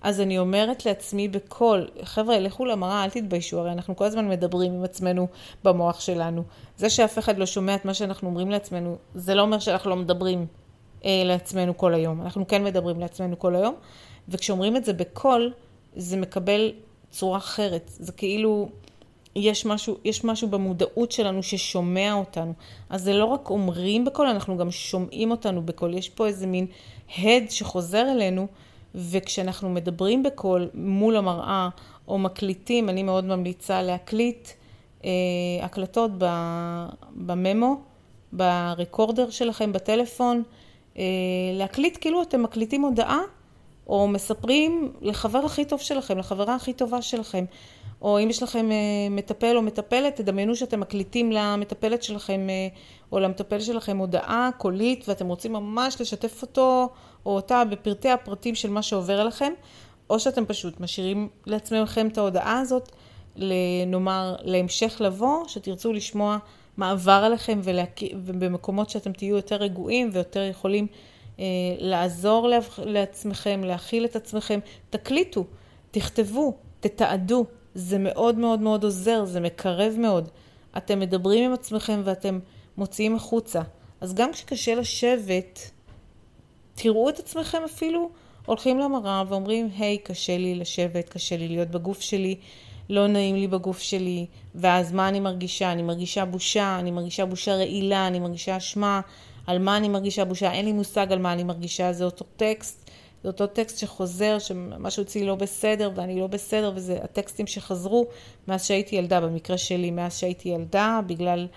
אז אני אומרת לעצמי בקול, חבר'ה, לכו למראה, אל תתביישו, הרי אנחנו כל הזמן מדברים עם עצמנו במוח שלנו. זה שאף אחד לא שומע את מה שאנחנו אומרים לעצמנו, זה לא אומר שאנחנו לא מדברים אה, לעצמנו כל היום. אנחנו כן מדברים לעצמנו כל היום, וכשאומרים את זה בקול, זה מקבל צורה אחרת. זה כאילו, יש משהו, יש משהו במודעות שלנו ששומע אותנו. אז זה לא רק אומרים בקול, אנחנו גם שומעים אותנו בקול. יש פה איזה מין הד שחוזר אלינו. וכשאנחנו מדברים בקול מול המראה או מקליטים, אני מאוד ממליצה להקליט אה, הקלטות בממו, ברקורדר שלכם בטלפון, אה, להקליט כאילו אתם מקליטים הודעה או מספרים לחבר הכי טוב שלכם, לחברה הכי טובה שלכם. או אם יש לכם אה, מטפל או מטפלת, תדמיינו שאתם מקליטים למטפלת שלכם אה, או למטפל שלכם הודעה קולית ואתם רוצים ממש לשתף אותו או אותה בפרטי הפרטים של מה שעובר אליכם, או שאתם פשוט משאירים לעצמכם את ההודעה הזאת, נאמר להמשך לבוא, שתרצו לשמוע מה עבר עליכם ולהק... ובמקומות שאתם תהיו יותר רגועים ויותר יכולים אה, לעזור לעצמכם, להכיל את עצמכם, תקליטו, תכתבו, תתעדו, זה מאוד מאוד מאוד עוזר, זה מקרב מאוד. אתם מדברים עם עצמכם ואתם מוציאים החוצה. אז גם כשקשה לשבת, תראו את עצמכם אפילו הולכים למראה ואומרים, היי, hey, קשה לי לשבת, קשה לי להיות בגוף שלי, לא נעים לי בגוף שלי, ואז מה אני מרגישה? אני מרגישה בושה, אני מרגישה בושה רעילה, אני מרגישה אשמה, על מה אני מרגישה בושה, אין לי מושג על מה אני מרגישה, זה אותו טקסט, זה אותו טקסט שחוזר, שמשהו אצלי לא בסדר ואני לא בסדר, וזה הטקסטים שחזרו מאז שהייתי ילדה, במקרה שלי, מאז שהייתי ילדה, בגלל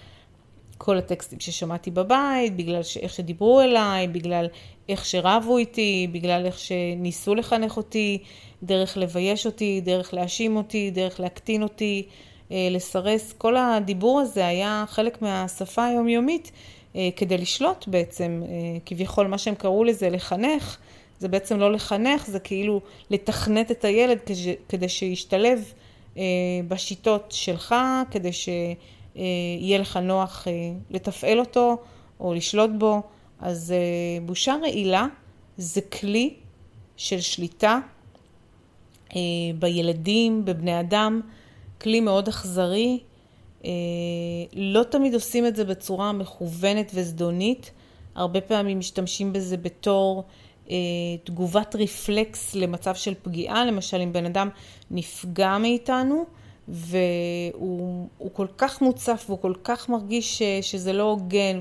כל הטקסטים ששמעתי בבית, בגלל איך שדיברו אליי, בגלל איך שרבו איתי, בגלל איך שניסו לחנך אותי, דרך לבייש אותי, דרך להאשים אותי, דרך להקטין אותי, אה, לסרס. כל הדיבור הזה היה חלק מהשפה היומיומית אה, כדי לשלוט בעצם, אה, כביכול מה שהם קראו לזה לחנך, זה בעצם לא לחנך, זה כאילו לתכנת את הילד כדי שישתלב בשיטות שלך, כדי שיהיה לך נוח לתפעל אותו או לשלוט בו. אז אה, בושה רעילה זה כלי של שליטה אה, בילדים, בבני אדם, כלי מאוד אכזרי. אה, לא תמיד עושים את זה בצורה מכוונת וזדונית, הרבה פעמים משתמשים בזה בתור תגובת רפלקס למצב של פגיעה, למשל אם בן אדם נפגע מאיתנו, והוא כל כך מוצף והוא כל כך מרגיש ש, שזה לא הוגן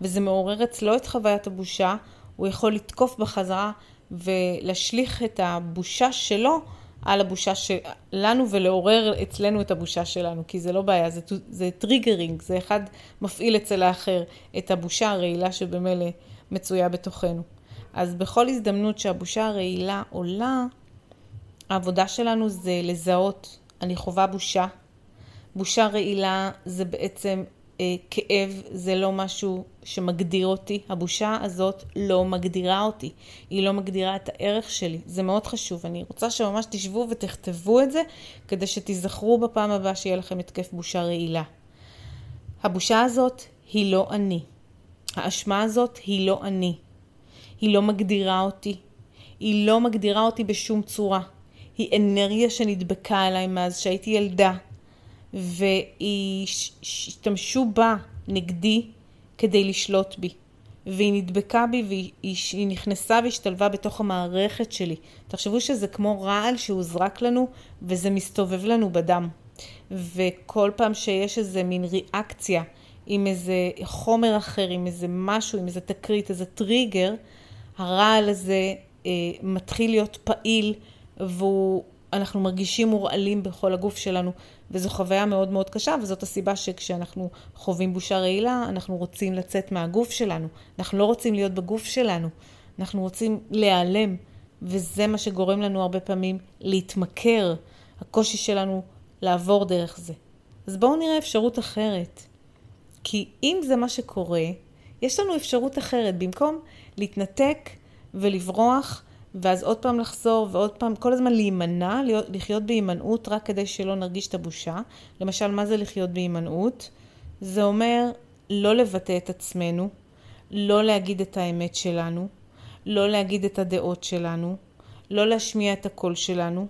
וזה מעורר אצלו את חוויית הבושה, הוא יכול לתקוף בחזרה ולהשליך את הבושה שלו על הבושה שלנו ולעורר אצלנו את הבושה שלנו, כי זה לא בעיה, זה, זה triggering, זה אחד מפעיל אצל האחר את הבושה הרעילה שבמילא מצויה בתוכנו. אז בכל הזדמנות שהבושה הרעילה עולה, העבודה שלנו זה לזהות אני חווה בושה. בושה רעילה זה בעצם אה, כאב, זה לא משהו שמגדיר אותי. הבושה הזאת לא מגדירה אותי. היא לא מגדירה את הערך שלי. זה מאוד חשוב. אני רוצה שממש תשבו ותכתבו את זה, כדי שתיזכרו בפעם הבאה שיהיה לכם התקף בושה רעילה. הבושה הזאת היא לא אני. האשמה הזאת היא לא אני. היא לא מגדירה אותי. היא לא מגדירה אותי בשום צורה. היא אנרגיה שנדבקה אליי מאז שהייתי ילדה, והשתמשו בה נגדי כדי לשלוט בי. והיא נדבקה בי והיא נכנסה והשתלבה בתוך המערכת שלי. תחשבו שזה כמו רעל שהוזרק לנו וזה מסתובב לנו בדם. וכל פעם שיש איזה מין ריאקציה עם איזה חומר אחר, עם איזה משהו, עם איזה תקרית, איזה טריגר, הרעל הזה אה, מתחיל להיות פעיל ואנחנו מרגישים מורעלים בכל הגוף שלנו, וזו חוויה מאוד מאוד קשה, וזאת הסיבה שכשאנחנו חווים בושה רעילה, אנחנו רוצים לצאת מהגוף שלנו. אנחנו לא רוצים להיות בגוף שלנו, אנחנו רוצים להיעלם, וזה מה שגורם לנו הרבה פעמים להתמכר, הקושי שלנו לעבור דרך זה. אז בואו נראה אפשרות אחרת. כי אם זה מה שקורה, יש לנו אפשרות אחרת. במקום להתנתק ולברוח, ואז עוד פעם לחזור ועוד פעם, כל הזמן להימנע, לחיות בהימנעות רק כדי שלא נרגיש את הבושה. למשל, מה זה לחיות בהימנעות? זה אומר לא לבטא את עצמנו, לא להגיד את האמת שלנו, לא להגיד את הדעות שלנו, לא להשמיע את הקול שלנו,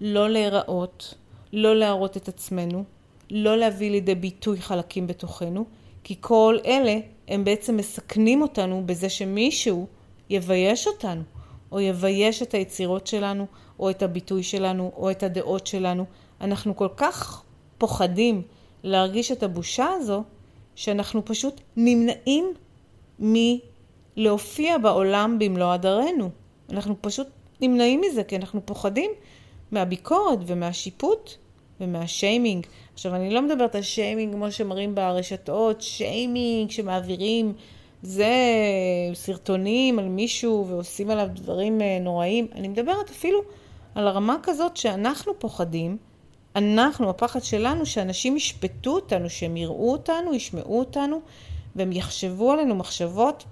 לא להיראות, לא להראות את עצמנו, לא להביא לידי ביטוי חלקים בתוכנו, כי כל אלה הם בעצם מסכנים אותנו בזה שמישהו יבייש אותנו, או יבייש את היצירות שלנו, או את הביטוי שלנו, או את הדעות שלנו. אנחנו כל כך פוחדים להרגיש את הבושה הזו, שאנחנו פשוט נמנעים מלהופיע בעולם במלוא הדרנו. אנחנו פשוט נמנעים מזה, כי אנחנו פוחדים מהביקורת ומהשיפוט ומהשיימינג. עכשיו, אני לא מדברת על שיימינג כמו שמראים ברשתות, שיימינג שמעבירים, זה סרטונים על מישהו ועושים עליו דברים אה, נוראים. אני מדברת אפילו על הרמה כזאת שאנחנו פוחדים, אנחנו, הפחד שלנו, שאנשים ישפטו אותנו, שהם יראו אותנו, ישמעו אותנו, והם יחשבו עלינו מחשבות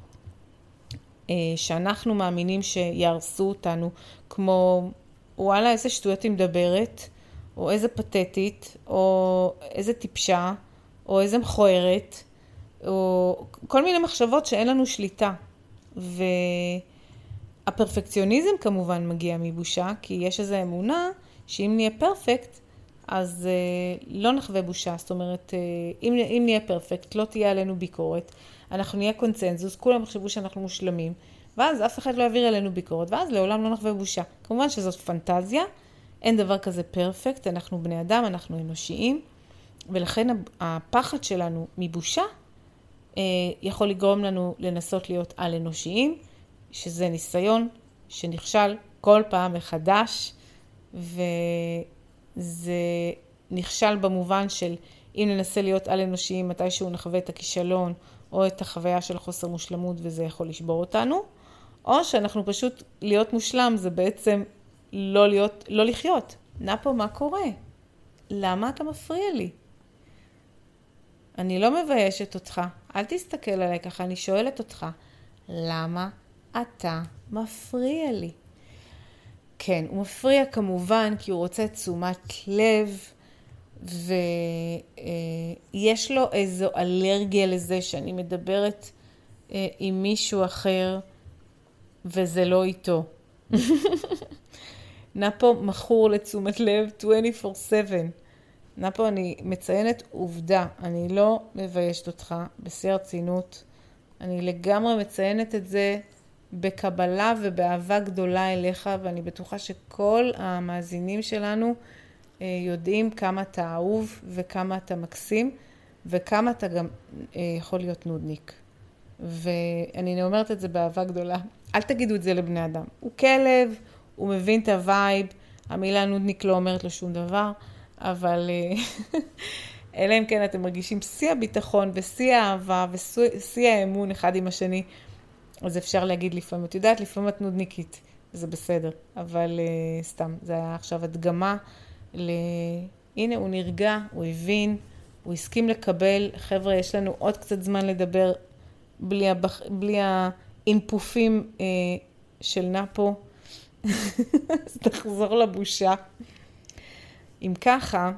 אה, שאנחנו מאמינים שיהרסו אותנו, כמו וואלה, איזה שטויות היא מדברת. או איזה פתטית, או איזה טיפשה, או איזה מכוערת, או כל מיני מחשבות שאין לנו שליטה. והפרפקציוניזם כמובן מגיע מבושה, כי יש איזו אמונה שאם נהיה פרפקט, אז uh, לא נחווה בושה. זאת אומרת, uh, אם, אם נהיה פרפקט, לא תהיה עלינו ביקורת, אנחנו נהיה קונצנזוס, כולם יחשבו שאנחנו מושלמים, ואז אף אחד לא יעביר עלינו ביקורת, ואז לעולם לא נחווה בושה. כמובן שזאת פנטזיה, אין דבר כזה פרפקט, אנחנו בני אדם, אנחנו אנושיים, ולכן הפחד שלנו מבושה אה, יכול לגרום לנו לנסות להיות על-אנושיים, שזה ניסיון שנכשל כל פעם מחדש, וזה נכשל במובן של אם ננסה להיות על-אנושיים מתישהו נחווה את הכישלון או את החוויה של חוסר מושלמות וזה יכול לשבור אותנו, או שאנחנו פשוט, להיות מושלם זה בעצם לא, להיות, לא לחיות. נפו, מה קורה? למה אתה מפריע לי? אני לא מביישת אותך, אל תסתכל עליי ככה, אני שואלת אותך, למה אתה מפריע לי? כן, הוא מפריע כמובן כי הוא רוצה תשומת לב, ויש לו איזו אלרגיה לזה שאני מדברת אה, עם מישהו אחר וזה לא איתו. נפו מכור לתשומת לב 24/7. נפו, אני מציינת עובדה, אני לא מביישת אותך בשיא הרצינות. אני לגמרי מציינת את זה בקבלה ובאהבה גדולה אליך, ואני בטוחה שכל המאזינים שלנו אה, יודעים כמה אתה אהוב וכמה אתה מקסים, וכמה אתה גם אה, יכול להיות נודניק. ואני אומרת את זה באהבה גדולה. אל תגידו את זה לבני אדם. הוא כלב, הוא מבין את ה vibe, המילה נודניק לא אומרת לו שום דבר, אבל אה, אלא אם כן אתם מרגישים שיא הביטחון ושיא האהבה ושיא האמון אחד עם השני, אז אפשר להגיד לפעמים, את יודעת, לפעמים את נודניקית, זה בסדר, אבל uh, סתם, זה היה עכשיו הדגמה ל... הנה, הוא נרגע, הוא הבין, הוא הסכים לקבל, חבר'ה, יש לנו עוד קצת זמן לדבר בלי, הבח... בלי האינפופים uh, של נאפו. אז תחזור לבושה. אם ככה,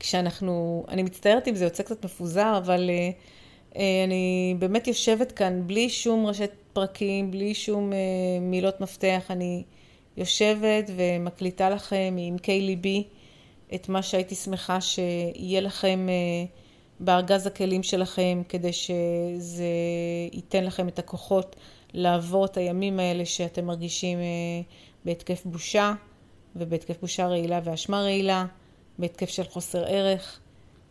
כשאנחנו, אני מצטערת אם זה יוצא קצת מפוזר, אבל uh, uh, אני באמת יושבת כאן בלי שום ראשי פרקים, בלי שום uh, מילות מפתח, אני יושבת ומקליטה לכם מעמקי ליבי את מה שהייתי שמחה שיהיה לכם בארגז הכלים שלכם, כדי שזה ייתן לכם את הכוחות לעבור את הימים האלה שאתם מרגישים בהתקף בושה, ובהתקף בושה רעילה ואשמה רעילה. בהתקף של חוסר ערך.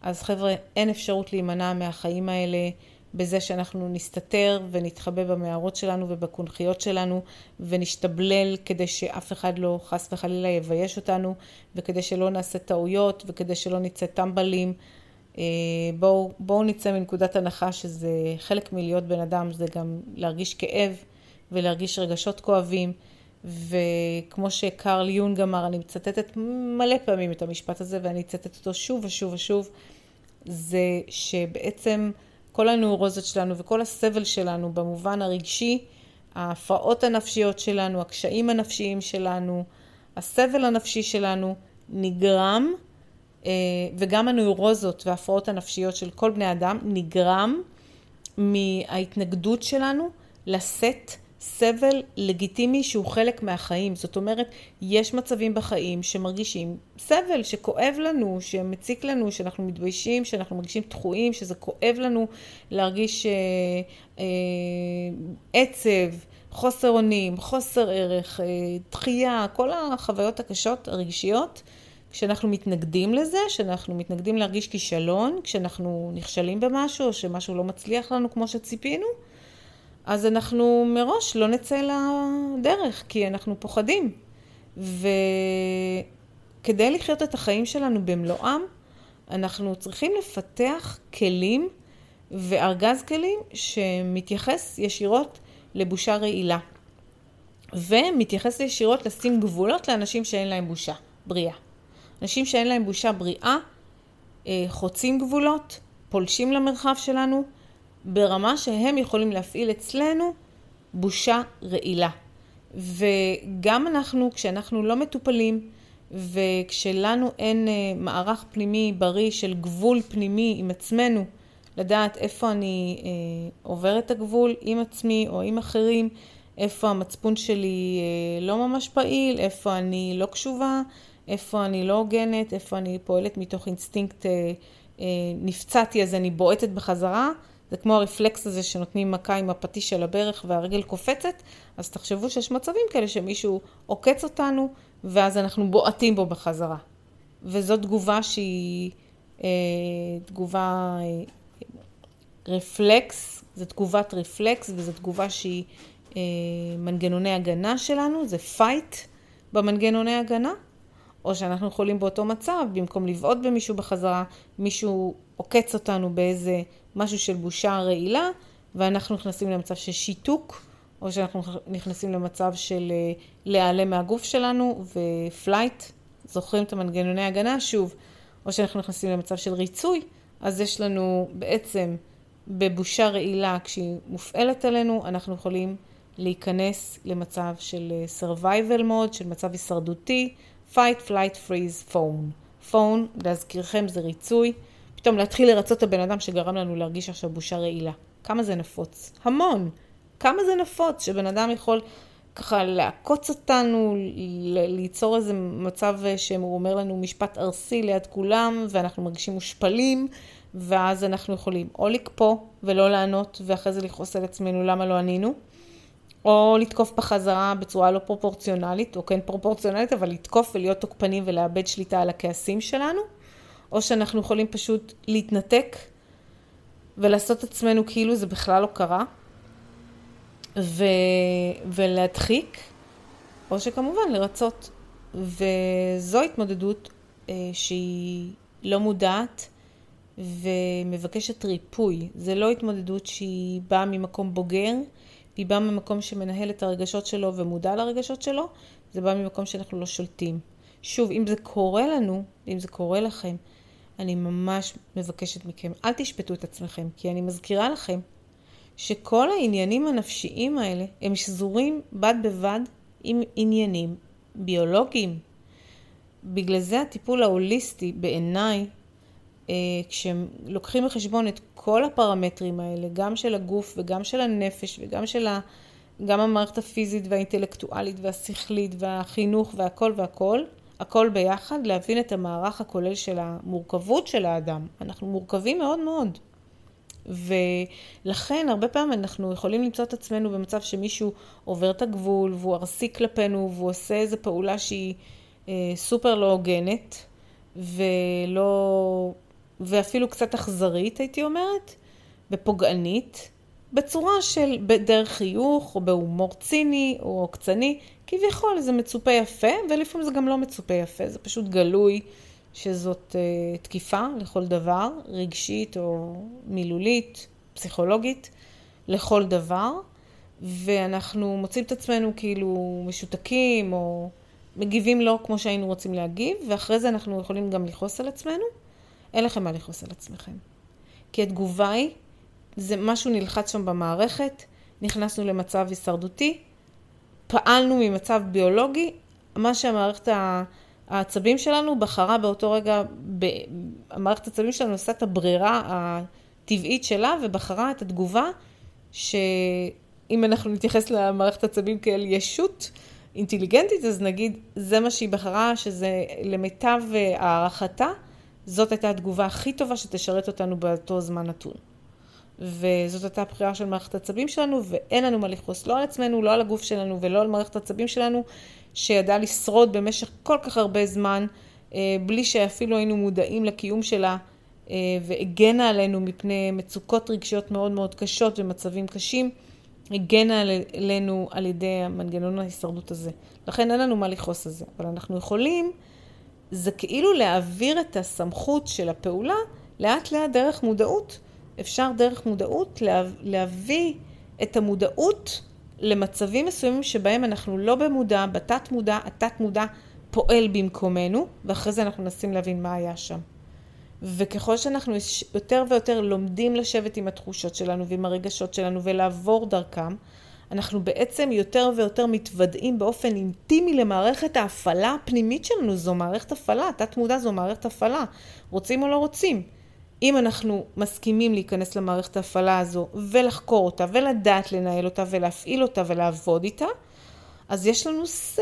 אז חבר'ה, אין אפשרות להימנע מהחיים האלה בזה שאנחנו נסתתר ונתחבא במערות שלנו ובקונכיות שלנו ונשתבלל כדי שאף אחד לא חס וחלילה יבייש אותנו וכדי שלא נעשה טעויות וכדי שלא נצא טמבלים. אה, בואו, בואו נצא מנקודת הנחה שזה חלק מלהיות בן אדם, זה גם להרגיש כאב ולהרגיש רגשות כואבים. וכמו שקרל יונג אמר, אני מצטטת מלא פעמים את המשפט הזה ואני אצטט אותו שוב ושוב ושוב, זה שבעצם כל הנאורוזות שלנו וכל הסבל שלנו במובן הרגשי, ההפרעות הנפשיות שלנו, הקשיים הנפשיים שלנו, הסבל הנפשי שלנו נגרם, אה, וגם הנאורוזות וההפרעות הנפשיות של כל בני אדם נגרם מההתנגדות שלנו לשאת סבל לגיטימי שהוא חלק מהחיים. זאת אומרת, יש מצבים בחיים שמרגישים סבל, שכואב לנו, שמציק לנו, שאנחנו מתביישים, שאנחנו מרגישים דחויים, שזה כואב לנו להרגיש אה, אה, עצב, חוסר אונים, חוסר ערך, אה, דחייה, כל החוויות הקשות הרגשיות. כשאנחנו מתנגדים לזה, כשאנחנו מתנגדים להרגיש כישלון, כשאנחנו נכשלים במשהו, או שמשהו לא מצליח לנו כמו שציפינו, אז אנחנו מראש לא נצא לדרך, כי אנחנו פוחדים. וכדי לחיות את החיים שלנו במלואם, אנחנו צריכים לפתח כלים וארגז כלים שמתייחס ישירות לבושה רעילה. ומתייחס ישירות לשים גבולות לאנשים שאין להם בושה בריאה. אנשים שאין להם בושה בריאה אה, חוצים גבולות, פולשים למרחב שלנו, ברמה שהם יכולים להפעיל אצלנו בושה רעילה. וגם אנחנו, כשאנחנו לא מטופלים, וכשלנו אין אה, מערך פנימי בריא של גבול פנימי עם עצמנו, לדעת איפה אני אה, עובר את הגבול עם עצמי או עם אחרים, איפה המצפון שלי אה, לא ממש פעיל, איפה אני לא קשובה, איפה אני לא הוגנת, איפה אני פועלת מתוך אינסטינקט אה, אה, נפצעתי אז אני בועטת בחזרה, זה כמו הרפלקס הזה שנותנים מכה עם הפטיש של הברך והרגל קופצת, אז תחשבו שיש מצבים כאלה שמישהו עוקץ אותנו, ואז אנחנו בועטים בו בחזרה. וזו תגובה שהיא אה, תגובה אה, רפלקס, זו תגובת רפלקס וזו תגובה שהיא אה, מנגנוני הגנה שלנו, זה fight במנגנוני הגנה, או שאנחנו יכולים באותו מצב, במקום לבעוט במישהו בחזרה, מישהו עוקץ אותנו באיזה משהו של בושה רעילה, ואנחנו נכנסים למצב של שיתוק, או שאנחנו נכנסים למצב של אה, להיעלם מהגוף שלנו, ו flight, זוכרים את המנגנוני הגנה? שוב, או שאנחנו נכנסים למצב של ריצוי, אז יש לנו בעצם בבושה רעילה, כשהיא מופעלת עלינו, אנחנו יכולים להיכנס למצב של אה, survival mode, של מצב הישרדותי, fight, flight, freeze, phone. phone, להזכירכם, זה ריצוי. פתאום להתחיל לרצות את הבן אדם שגרם לנו להרגיש עכשיו בושה רעילה. כמה זה נפוץ? המון. כמה זה נפוץ שבן אדם יכול ככה לעקוץ אותנו, ליצור איזה מצב שהוא אומר לנו משפט ארסי ליד כולם, ואנחנו מרגישים מושפלים, ואז אנחנו יכולים או לקפוא ולא לענות, ואחרי זה לכעוס על עצמנו למה לא ענינו, או לתקוף בחזרה בצורה לא פרופורציונלית, או כן פרופורציונלית, אבל לתקוף ולהיות תוקפנים ולאבד שליטה על הכעסים שלנו. או שאנחנו יכולים פשוט להתנתק ולעשות עצמנו כאילו זה בכלל לא קרה, ו... ולהדחיק, או שכמובן לרצות. וזו התמודדות אה, שהיא לא מודעת ומבקשת ריפוי. זה לא התמודדות שהיא באה ממקום בוגר, היא באה ממקום שמנהל את הרגשות שלו ומודע לרגשות שלו, זה בא ממקום שאנחנו לא שולטים. שוב, אם זה קורה לנו, אם זה קורה לכם, אני ממש מבקשת מכם, אל תשפטו את עצמכם, כי אני מזכירה לכם שכל העניינים הנפשיים האלה הם שזורים בד בבד עם עניינים ביולוגיים. בגלל זה הטיפול ההוליסטי בעיניי כשלוקחים בחשבון את כל הפרמטרים האלה, גם של הגוף וגם של הנפש וגם של ה... גם המערכת הפיזית והאינטלקטואלית והשכלית והחינוך והכל והכל, הכל ביחד, להבין את המערך הכולל של המורכבות של האדם. אנחנו מורכבים מאוד מאוד. ולכן הרבה פעמים אנחנו יכולים למצוא את עצמנו במצב שמישהו עובר את הגבול והוא ארסי כלפינו והוא עושה איזו פעולה שהיא אה, סופר לא הוגנת ולא... ואפילו קצת אכזרית הייתי אומרת ופוגענית בצורה של בדרך חיוך או בהומור ציני או עוקצני. כביכול זה מצופה יפה ולפעמים זה גם לא מצופה יפה. זה פשוט גלוי שזאת uh, תקיפה לכל דבר, רגשית או מילולית, פסיכולוגית, לכל דבר, ואנחנו מוצאים את עצמנו כאילו משותקים או מגיבים לא כמו שהיינו רוצים להגיב, ואחרי זה אנחנו יכולים גם לכעוס על עצמנו. אין לכם מה לכעוס על עצמכם. כי התגובה היא, זה משהו נלחץ שם במערכת, נכנסנו למצב הישרדותי, פעלנו ממצב ביולוגי, מה שהמערכת. העצבים שלנו בחרה באותו רגע. המערכת העצבים שלנו עושה את הברירה הטבעית שלה ובחרה את התגובה שאם אנחנו נתייחס למערכת העצבים כאל ישות אינטליגנטית, אז נגיד זה מה שהיא בחרה, שזה למיטב הערכתה, זאת הייתה התגובה הכי טובה שתשרת אותנו באותו זמן נתון. וזאת הייתה הבחירה של מערכת העצבים שלנו, ואין לנו מה לכעוס לא על עצמנו, לא על הגוף שלנו ולא על מערכת העצבים שלנו, שידעה לשרוד במשך כל כך הרבה זמן, אה, בלי שאפילו היינו מודעים לקיום שלה, אה, והגנה עלינו מפני מצוקות רגשיות מאוד מאוד קשות ומצבים קשים, הגנה עלינו על ידי המנגנון ההישרדות הזה. לכן אין לנו מה לכעוס על זה, אבל אנחנו יכולים, זה כאילו להעביר את הסמכות של הפעולה לאט לאט דרך מודעות. אפשר דרך מודעות להביא את המודעות למצבים מסוימים שבהם אנחנו לא במודע, בתת מודע, התת מודע פועל במקומנו, ואחרי זה אנחנו מנסים להבין מה היה שם. וככל שאנחנו יותר ויותר לומדים לשבת עם התחושות שלנו ועם הרגשות שלנו ולעבור דרכם, אנחנו בעצם יותר ויותר מתוודעים באופן אינטימי למערכת ההפעלה הפנימית שלנו. זו מערכת הפעלה, תת מודע זו מערכת הפעלה, רוצים או לא רוצים. אם אנחנו מסכימים להיכנס למערכת ההפעלה הזו ולחקור אותה ולדעת לנהל אותה ולהפעיל אותה ולעבוד איתה, אז יש לנו say.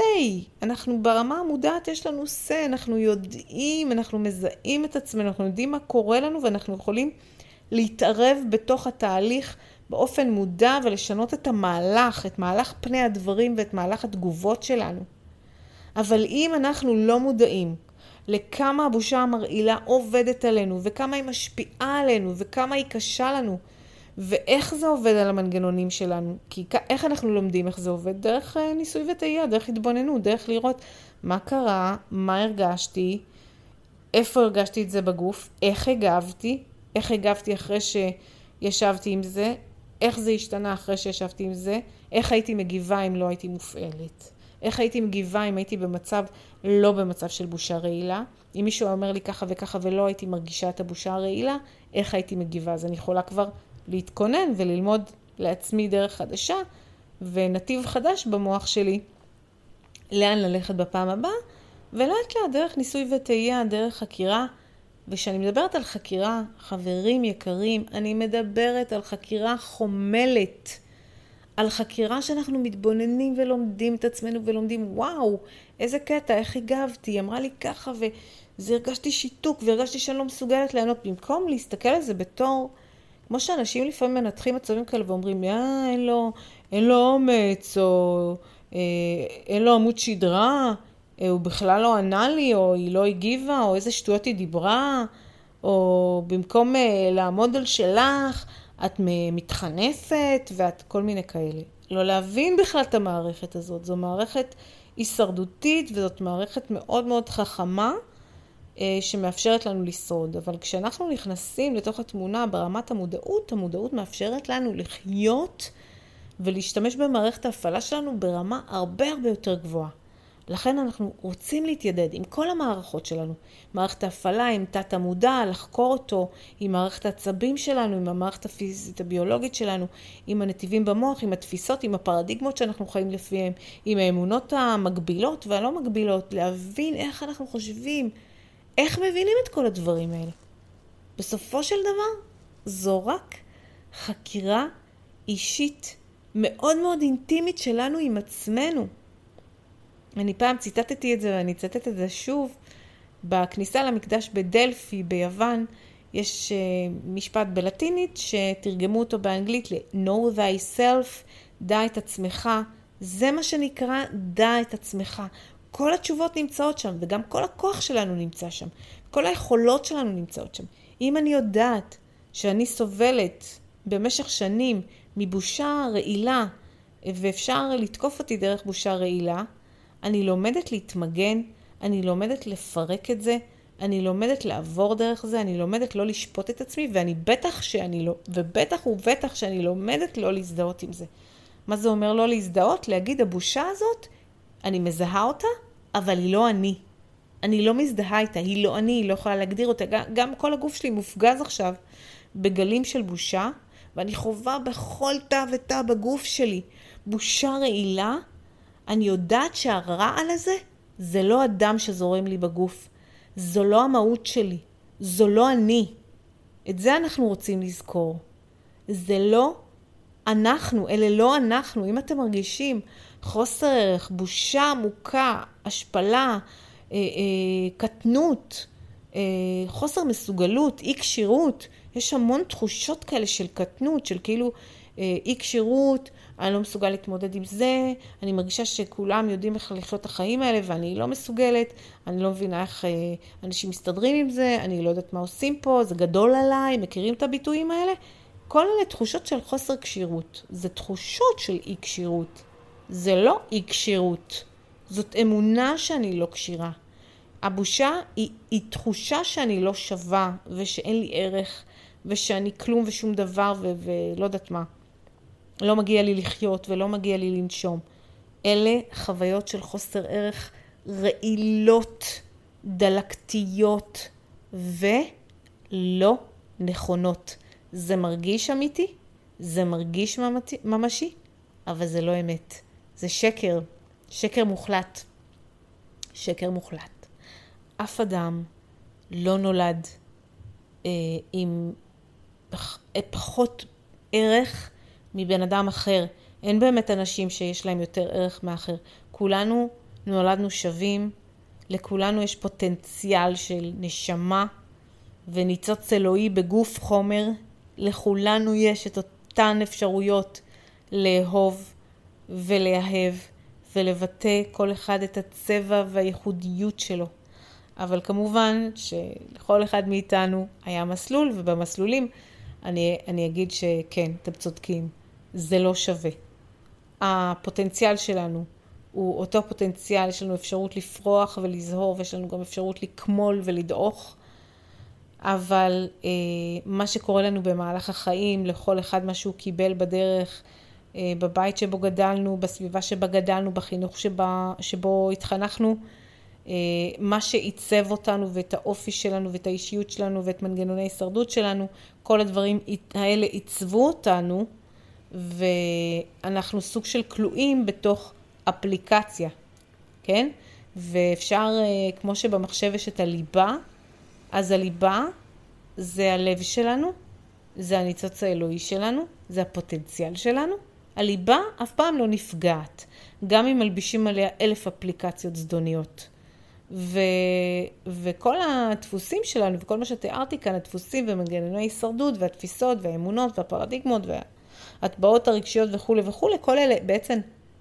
אנחנו ברמה המודעת יש לנו say, אנחנו יודעים, אנחנו מזהים את עצמנו, אנחנו יודעים מה קורה לנו ואנחנו יכולים להתערב בתוך התהליך באופן מודע ולשנות את המהלך, את מהלך פני הדברים ואת מהלך התגובות שלנו. אבל אם אנחנו לא מודעים לכמה הבושה המרעילה עובדת עלינו, וכמה היא משפיעה עלינו, וכמה היא קשה לנו, ואיך זה עובד על המנגנונים שלנו. כי איך אנחנו לומדים איך זה עובד? דרך אה, ניסוי וטעייה, דרך התבוננות, דרך לראות מה קרה, מה הרגשתי, איפה הרגשתי את זה בגוף, איך הגבתי, איך הגבתי אחרי שישבתי עם זה, איך זה השתנה אחרי שישבתי עם זה, איך הייתי מגיבה אם לא הייתי מופעלת. איך הייתי מגיבה אם הייתי במצב, לא במצב של בושה רעילה. אם מישהו אומר לי ככה וככה ולא הייתי מרגישה את הבושה הרעילה, איך הייתי מגיבה? אז אני יכולה כבר להתכונן וללמוד לעצמי דרך חדשה ונתיב חדש במוח שלי לאן ללכת בפעם הבאה, ולאט לאט דרך ניסוי וטעייה, דרך חקירה. וכשאני מדברת על חקירה, חברים יקרים, אני מדברת על חקירה חומלת. על חקירה שאנחנו מתבוננים ולומדים את עצמנו ולומדים, וואו, איזה קטע, איך הגבתי, היא אמרה לי ככה וזה הרגשתי שיתוק והרגשתי שאני לא מסוגלת לענות. במקום להסתכל על זה בתור, כמו שאנשים לפעמים מנתחים מצבים כאלה ואומרים, אה, אין לו, אין לו אומץ, או אה, אין לו עמוד שדרה, הוא בכלל לא ענה לי, או היא לא הגיבה, או איזה שטויות היא דיברה, או במקום אה, לעמוד על שלך, את מתחנפת ואת כל מיני כאלה. לא להבין בכלל את המערכת הזאת. זו מערכת הישרדותית וזאת מערכת מאוד מאוד חכמה אה, שמאפשרת לנו לשרוד. אבל כשאנחנו נכנסים לתוך התמונה ברמת המודעות, המודעות מאפשרת לנו לחיות ולהשתמש במערכת ההפעלה שלנו ברמה הרבה הרבה יותר גבוהה. לכן אנחנו רוצים להתיידד עם כל המערכות שלנו. מערכת ההפעלה, עם תת המודע, לחקור אותו, עם מערכת העצבים שלנו, עם המערכת הפיזית הביולוגית שלנו, עם הנתיבים במוח, עם התפיסות, עם הפרדיגמות שאנחנו חיים לפיהם, עם האמונות המקבילות והלא מגבילות, להבין איך אנחנו חושבים, איך מבינים את כל הדברים האלה. בסופו של דבר, זו רק חקירה אישית מאוד מאוד אינטימית שלנו עם עצמנו. אני פעם ציטטתי את זה ואני אצטט את זה שוב. בכניסה למקדש בדלפי ביוון יש uh, משפט בלטינית שתרגמו אותו באנגלית ל-know thyself, דע את עצמך. זה מה שנקרא דע את עצמך. כל התשובות נמצאות שם וגם כל הכוח שלנו נמצא שם. כל היכולות שלנו נמצאות שם. אם אני יודעת שאני סובלת במשך שנים מבושה רעילה, ואפשר לתקוף אותי דרך בושה רעילה, אני לומדת להתמגן, אני לומדת לפרק את זה, אני לומדת לעבור דרך זה, אני לומדת לא לשפוט את עצמי, ואני בטח שאני לא, ובטח ובטח שאני לומדת לא להזדהות עם זה. מה זה אומר לא להזדהות? להגיד, הבושה הזאת, אני מזהה אותה, אבל היא לא אני. אני לא מזדהה איתה, היא לא אני, היא לא יכולה להגדיר אותה. גם, גם כל הגוף שלי מופגז עכשיו בגלים של בושה, ואני חווה בכל תא ותא בגוף שלי בושה רעילה, אני יודעת שהרעל הזה זה לא הדם שזורם לי בגוף. זו לא המהות שלי. זו לא אני. את זה אנחנו רוצים לזכור. זה לא אנחנו, אלה לא אנחנו. אם אתם מרגישים חוסר ערך, בושה עמוקה, השפלה, אה, אה, קטנות, אה, חוסר מסוגלות, אי כשירות, יש המון תחושות כאלה של קטנות, של כאילו אי כשירות, אני לא מסוגל להתמודד עם זה, אני מרגישה שכולם יודעים איך לחיות את החיים האלה ואני לא מסוגלת, אני לא מבינה איך אנשים מסתדרים עם זה, אני לא יודעת מה עושים פה, זה גדול עליי, מכירים את הביטויים האלה? כל אלה תחושות של חוסר כשירות, זה תחושות של אי כשירות, זה לא אי כשירות, זאת אמונה שאני לא כשירה. הבושה היא, היא תחושה שאני לא שווה ושאין לי ערך ושאני כלום ושום דבר ו- ולא יודעת מה. לא מגיע לי לחיות ולא מגיע לי לנשום. אלה חוויות של חוסר ערך רעילות, דלקתיות ולא נכונות. זה מרגיש אמיתי, זה מרגיש ממשי, אבל זה לא אמת. זה שקר, שקר מוחלט. שקר מוחלט. אף אדם לא נולד אה, עם פח, פחות ערך מבן אדם אחר. אין באמת אנשים שיש להם יותר ערך מאחר. כולנו נולדנו שווים, לכולנו יש פוטנציאל של נשמה וניצוץ אלוהי בגוף חומר. לכולנו יש את אותן אפשרויות לאהוב ולאהב ולבטא כל אחד את הצבע והייחודיות שלו. אבל כמובן שלכל אחד מאיתנו היה מסלול, ובמסלולים אני, אני אגיד שכן, אתם צודקים, זה לא שווה. הפוטנציאל שלנו הוא אותו פוטנציאל, יש לנו אפשרות לפרוח ולזהור, ויש לנו גם אפשרות לקמול ולדעוך, אבל אה, מה שקורה לנו במהלך החיים, לכל אחד מה שהוא קיבל בדרך, אה, בבית שבו גדלנו, בסביבה שבה גדלנו, בחינוך שבה, שבו התחנכנו, אה, מה שעיצב אותנו ואת האופי שלנו ואת האישיות שלנו ואת מנגנוני הישרדות שלנו, כל הדברים האלה עיצבו אותנו ואנחנו סוג של כלואים בתוך אפליקציה, כן? ואפשר, אה, כמו שבמחשב יש את הליבה, אז הליבה זה הלב שלנו, זה הניצוץ האלוהי שלנו, זה הפוטנציאל שלנו. הליבה אף פעם לא נפגעת, גם אם מלבישים עליה אלף אפליקציות זדוניות. ו, וכל הדפוסים שלנו וכל מה שתיארתי כאן, הדפוסים ומנגנוני הישרדות והתפיסות והאמונות והפרדיגמות וההטבעות הרגשיות וכולי וכולי, כל אלה בעצם,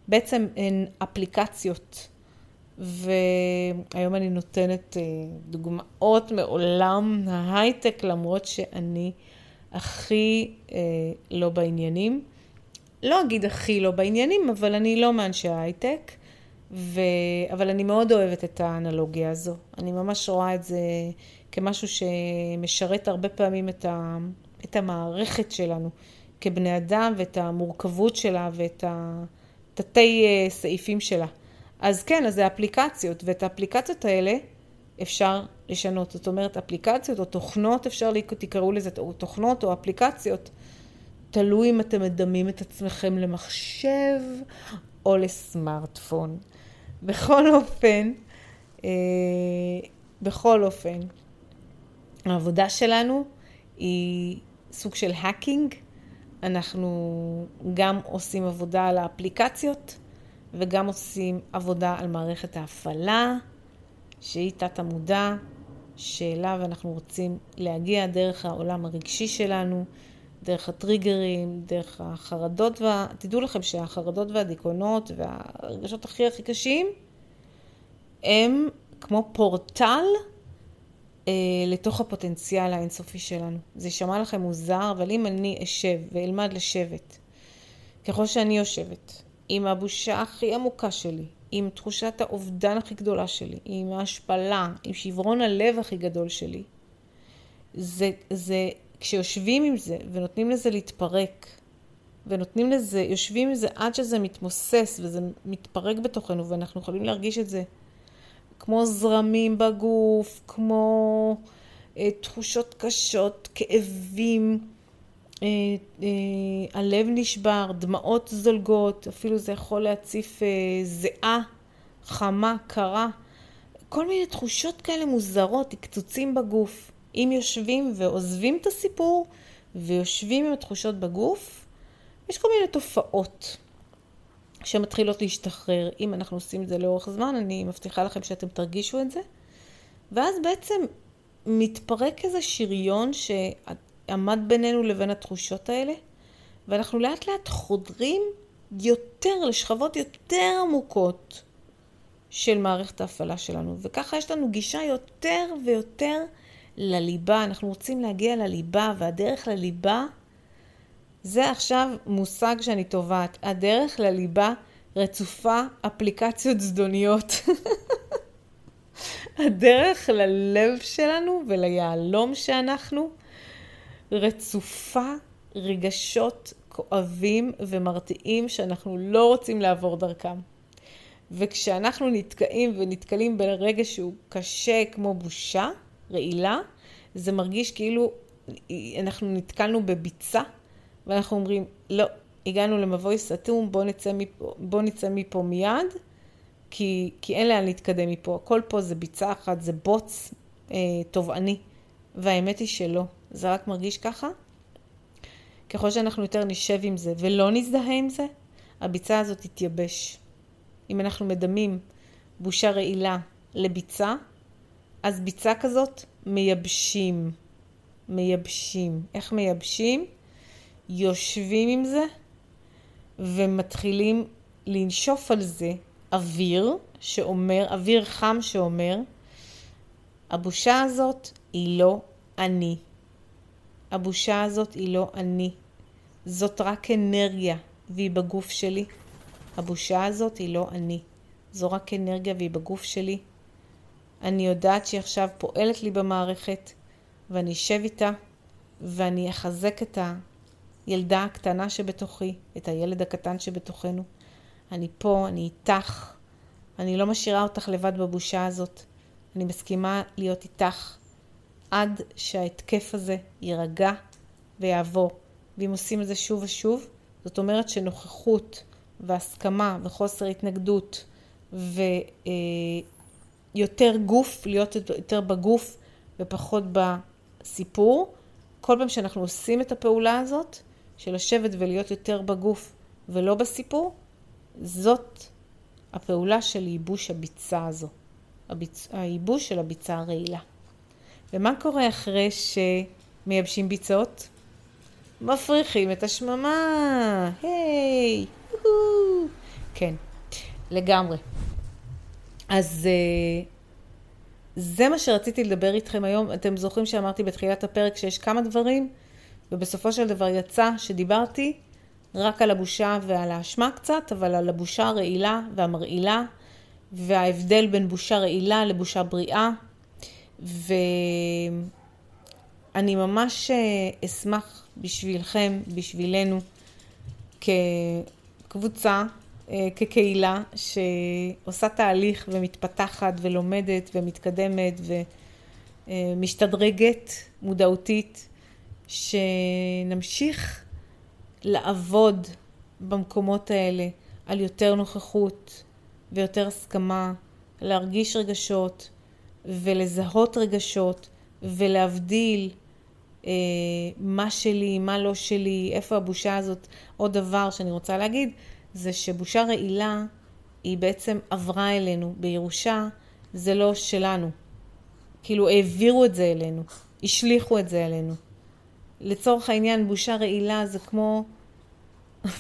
בעצם הן אפליקציות. והיום אני נותנת אה, דוגמאות מעולם ההייטק, למרות שאני הכי אה, לא בעניינים. לא אגיד הכי לא בעניינים, אבל אני לא מאנשי ההייטק. ו... אבל אני מאוד אוהבת את האנלוגיה הזו. אני ממש רואה את זה כמשהו שמשרת הרבה פעמים את, ה... את המערכת שלנו כבני אדם ואת המורכבות שלה ואת התתי אה, סעיפים שלה. אז כן, אז זה אפליקציות, ואת האפליקציות האלה אפשר לשנות. זאת אומרת, אפליקציות או תוכנות, אפשר תקראו לזה או תוכנות או אפליקציות. תלוי אם אתם מדמים את עצמכם למחשב או לסמארטפון. בכל אופן, אה, בכל אופן, העבודה שלנו היא סוג של האקינג. אנחנו גם עושים עבודה על האפליקציות וגם עושים עבודה על מערכת ההפעלה, שהיא תת המודע, שאליו אנחנו רוצים להגיע דרך העולם הרגשי שלנו, דרך הטריגרים, דרך החרדות, וה... תדעו לכם שהחרדות והדיכאונות והרגשות הכי הכי קשים הם כמו פורטל אה, לתוך הפוטנציאל האינסופי שלנו. זה יישמע לכם מוזר, אבל אם אני אשב ואלמד לשבת, ככל שאני יושבת, עם הבושה הכי עמוקה שלי, עם תחושת האובדן הכי גדולה שלי, עם ההשפלה, עם שברון הלב הכי גדול שלי, זה, זה כשיושבים עם זה ונותנים לזה להתפרק, ונותנים לזה, יושבים עם זה עד שזה מתמוסס וזה מתפרק בתוכנו ואנחנו יכולים להרגיש את זה כמו זרמים בגוף, כמו אה, תחושות קשות, כאבים, אה, אה, הלב נשבר, דמעות זולגות, אפילו זה יכול להציף אה, זיעה חמה, קרה, כל מיני תחושות כאלה מוזרות, קצוצים בגוף. אם יושבים ועוזבים את הסיפור ויושבים עם התחושות בגוף, יש כל מיני תופעות שמתחילות להשתחרר. אם אנחנו עושים את זה לאורך זמן, אני מבטיחה לכם שאתם תרגישו את זה. ואז בעצם מתפרק איזה שריון שעמד בינינו לבין התחושות האלה, ואנחנו לאט לאט חודרים יותר, לשכבות יותר עמוקות של מערכת ההפעלה שלנו. וככה יש לנו גישה יותר ויותר לליבה, אנחנו רוצים להגיע לליבה, והדרך לליבה זה עכשיו מושג שאני טובעת. הדרך לליבה רצופה אפליקציות זדוניות. הדרך ללב שלנו וליהלום שאנחנו רצופה רגשות כואבים ומרתיעים שאנחנו לא רוצים לעבור דרכם. וכשאנחנו נתקעים ונתקלים ברגש שהוא קשה כמו בושה, רעילה, זה מרגיש כאילו אנחנו נתקלנו בביצה, ואנחנו אומרים, לא, הגענו למבוי סתום, בוא נצא מפה, בוא נצא מפה מיד, כי, כי אין לאן להתקדם מפה. הכל פה זה ביצה אחת, זה בוץ אה, תובעני, והאמת היא שלא. זה רק מרגיש ככה. ככל שאנחנו יותר נשב עם זה ולא נזדהה עם זה, הביצה הזאת תתייבש. אם אנחנו מדמים בושה רעילה לביצה, אז ביצה כזאת מייבשים. מייבשים. איך מייבשים? יושבים עם זה ומתחילים לנשוף על זה אוויר שאומר, אוויר חם שאומר, הבושה הזאת היא לא אני. הבושה הזאת היא לא אני. זאת רק אנרגיה והיא בגוף שלי. הבושה הזאת היא לא אני. זו רק אנרגיה והיא בגוף שלי. אני יודעת שהיא עכשיו פועלת לי במערכת, ואני אשב איתה, ואני אחזק את הילדה הקטנה שבתוכי, את הילד הקטן שבתוכנו. אני פה, אני איתך, אני לא משאירה אותך לבד בבושה הזאת. אני מסכימה להיות איתך עד שההתקף הזה יירגע ויעבור. ואם עושים את זה שוב ושוב, זאת אומרת שנוכחות והסכמה וחוסר התנגדות ויותר גוף, להיות יותר בגוף ופחות בסיפור. כל פעם שאנחנו עושים את הפעולה הזאת, של לשבת ולהיות יותר בגוף ולא בסיפור, זאת הפעולה של ייבוש הביצה הזו, הביצ... הייבוש של הביצה הרעילה. ומה קורה אחרי שמייבשים ביצות? מפריחים את השממה, היי, כן, לגמרי. אז אה, זה מה שרציתי לדבר איתכם היום. אתם זוכרים שאמרתי בתחילת הפרק שיש כמה דברים, ובסופו של דבר יצא שדיברתי רק על הבושה ועל האשמה קצת, אבל על הבושה הרעילה והמרעילה, וההבדל בין בושה רעילה לבושה בריאה. ואני ממש אה, אשמח בשבילכם, בשבילנו, כקבוצה, אה, כקהילה שעושה תהליך ומתפתחת ולומדת ומתקדמת ומשתדרגת מודעותית, שנמשיך לעבוד במקומות האלה על יותר נוכחות ויותר הסכמה, להרגיש רגשות ולזהות רגשות ולהבדיל אה, מה שלי, מה לא שלי, איפה הבושה הזאת. עוד דבר שאני רוצה להגיד, זה שבושה רעילה היא בעצם עברה אלינו בירושה, זה לא שלנו. כאילו העבירו את זה אלינו, השליכו את זה אלינו. לצורך העניין, בושה רעילה זה כמו...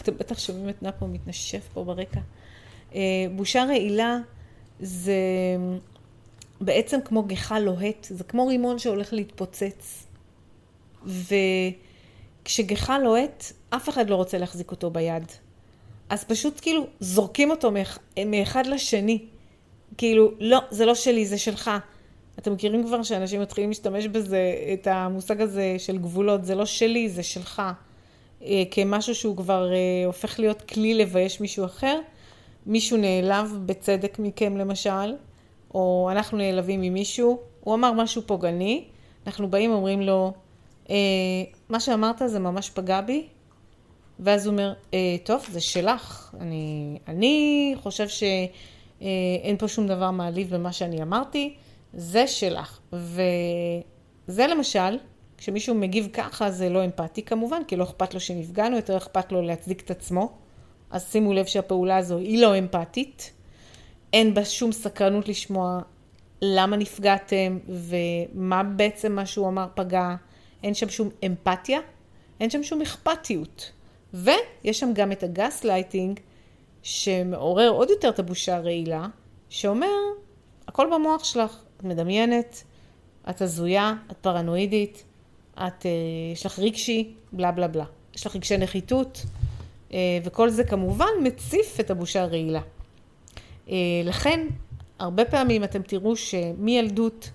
אתם בטח שומעים את נפו מתנשף פה ברקע. אה, בושה רעילה זה בעצם כמו גיחה לוהט, זה כמו רימון שהולך להתפוצץ. וכשגיחה לוהט, אף אחד לא רוצה להחזיק אותו ביד. אז פשוט כאילו זורקים אותו מאחד לשני. כאילו, לא, זה לא שלי, זה שלך. אתם מכירים כבר שאנשים מתחילים להשתמש בזה, את המושג הזה של גבולות, זה לא שלי, זה שלך. אה, כמשהו שהוא כבר אה, הופך להיות כלי לבייש מישהו אחר. מישהו נעלב בצדק מכם למשל, או אנחנו נעלבים ממישהו, הוא אמר משהו פוגעני, אנחנו באים ואומרים לו, אה, מה שאמרת זה ממש פגע בי, ואז הוא אומר, אה, טוב, זה שלך, אני, אני חושב שאין אה, פה שום דבר מעליב במה שאני אמרתי, זה שלך. וזה למשל, כשמישהו מגיב ככה זה לא אמפתי כמובן, כי לא אכפת לו שנפגענו, יותר אכפת לו להצדיק את עצמו. אז שימו לב שהפעולה הזו היא לא אמפתית. אין בה שום סקרנות לשמוע למה נפגעתם ומה בעצם מה שהוא אמר פגע. אין שם שום אמפתיה, אין שם שום אכפתיות. ויש שם גם את הגס לייטינג, שמעורר עוד יותר את הבושה הרעילה, שאומר, הכל במוח שלך, את מדמיינת, את הזויה, את פרנואידית, את, אה, יש לך רגשי, בלה בלה בלה. יש לך רגשי נחיתות, אה, וכל זה כמובן מציף את הבושה הרעילה. אה, לכן, הרבה פעמים אתם תראו שמילדות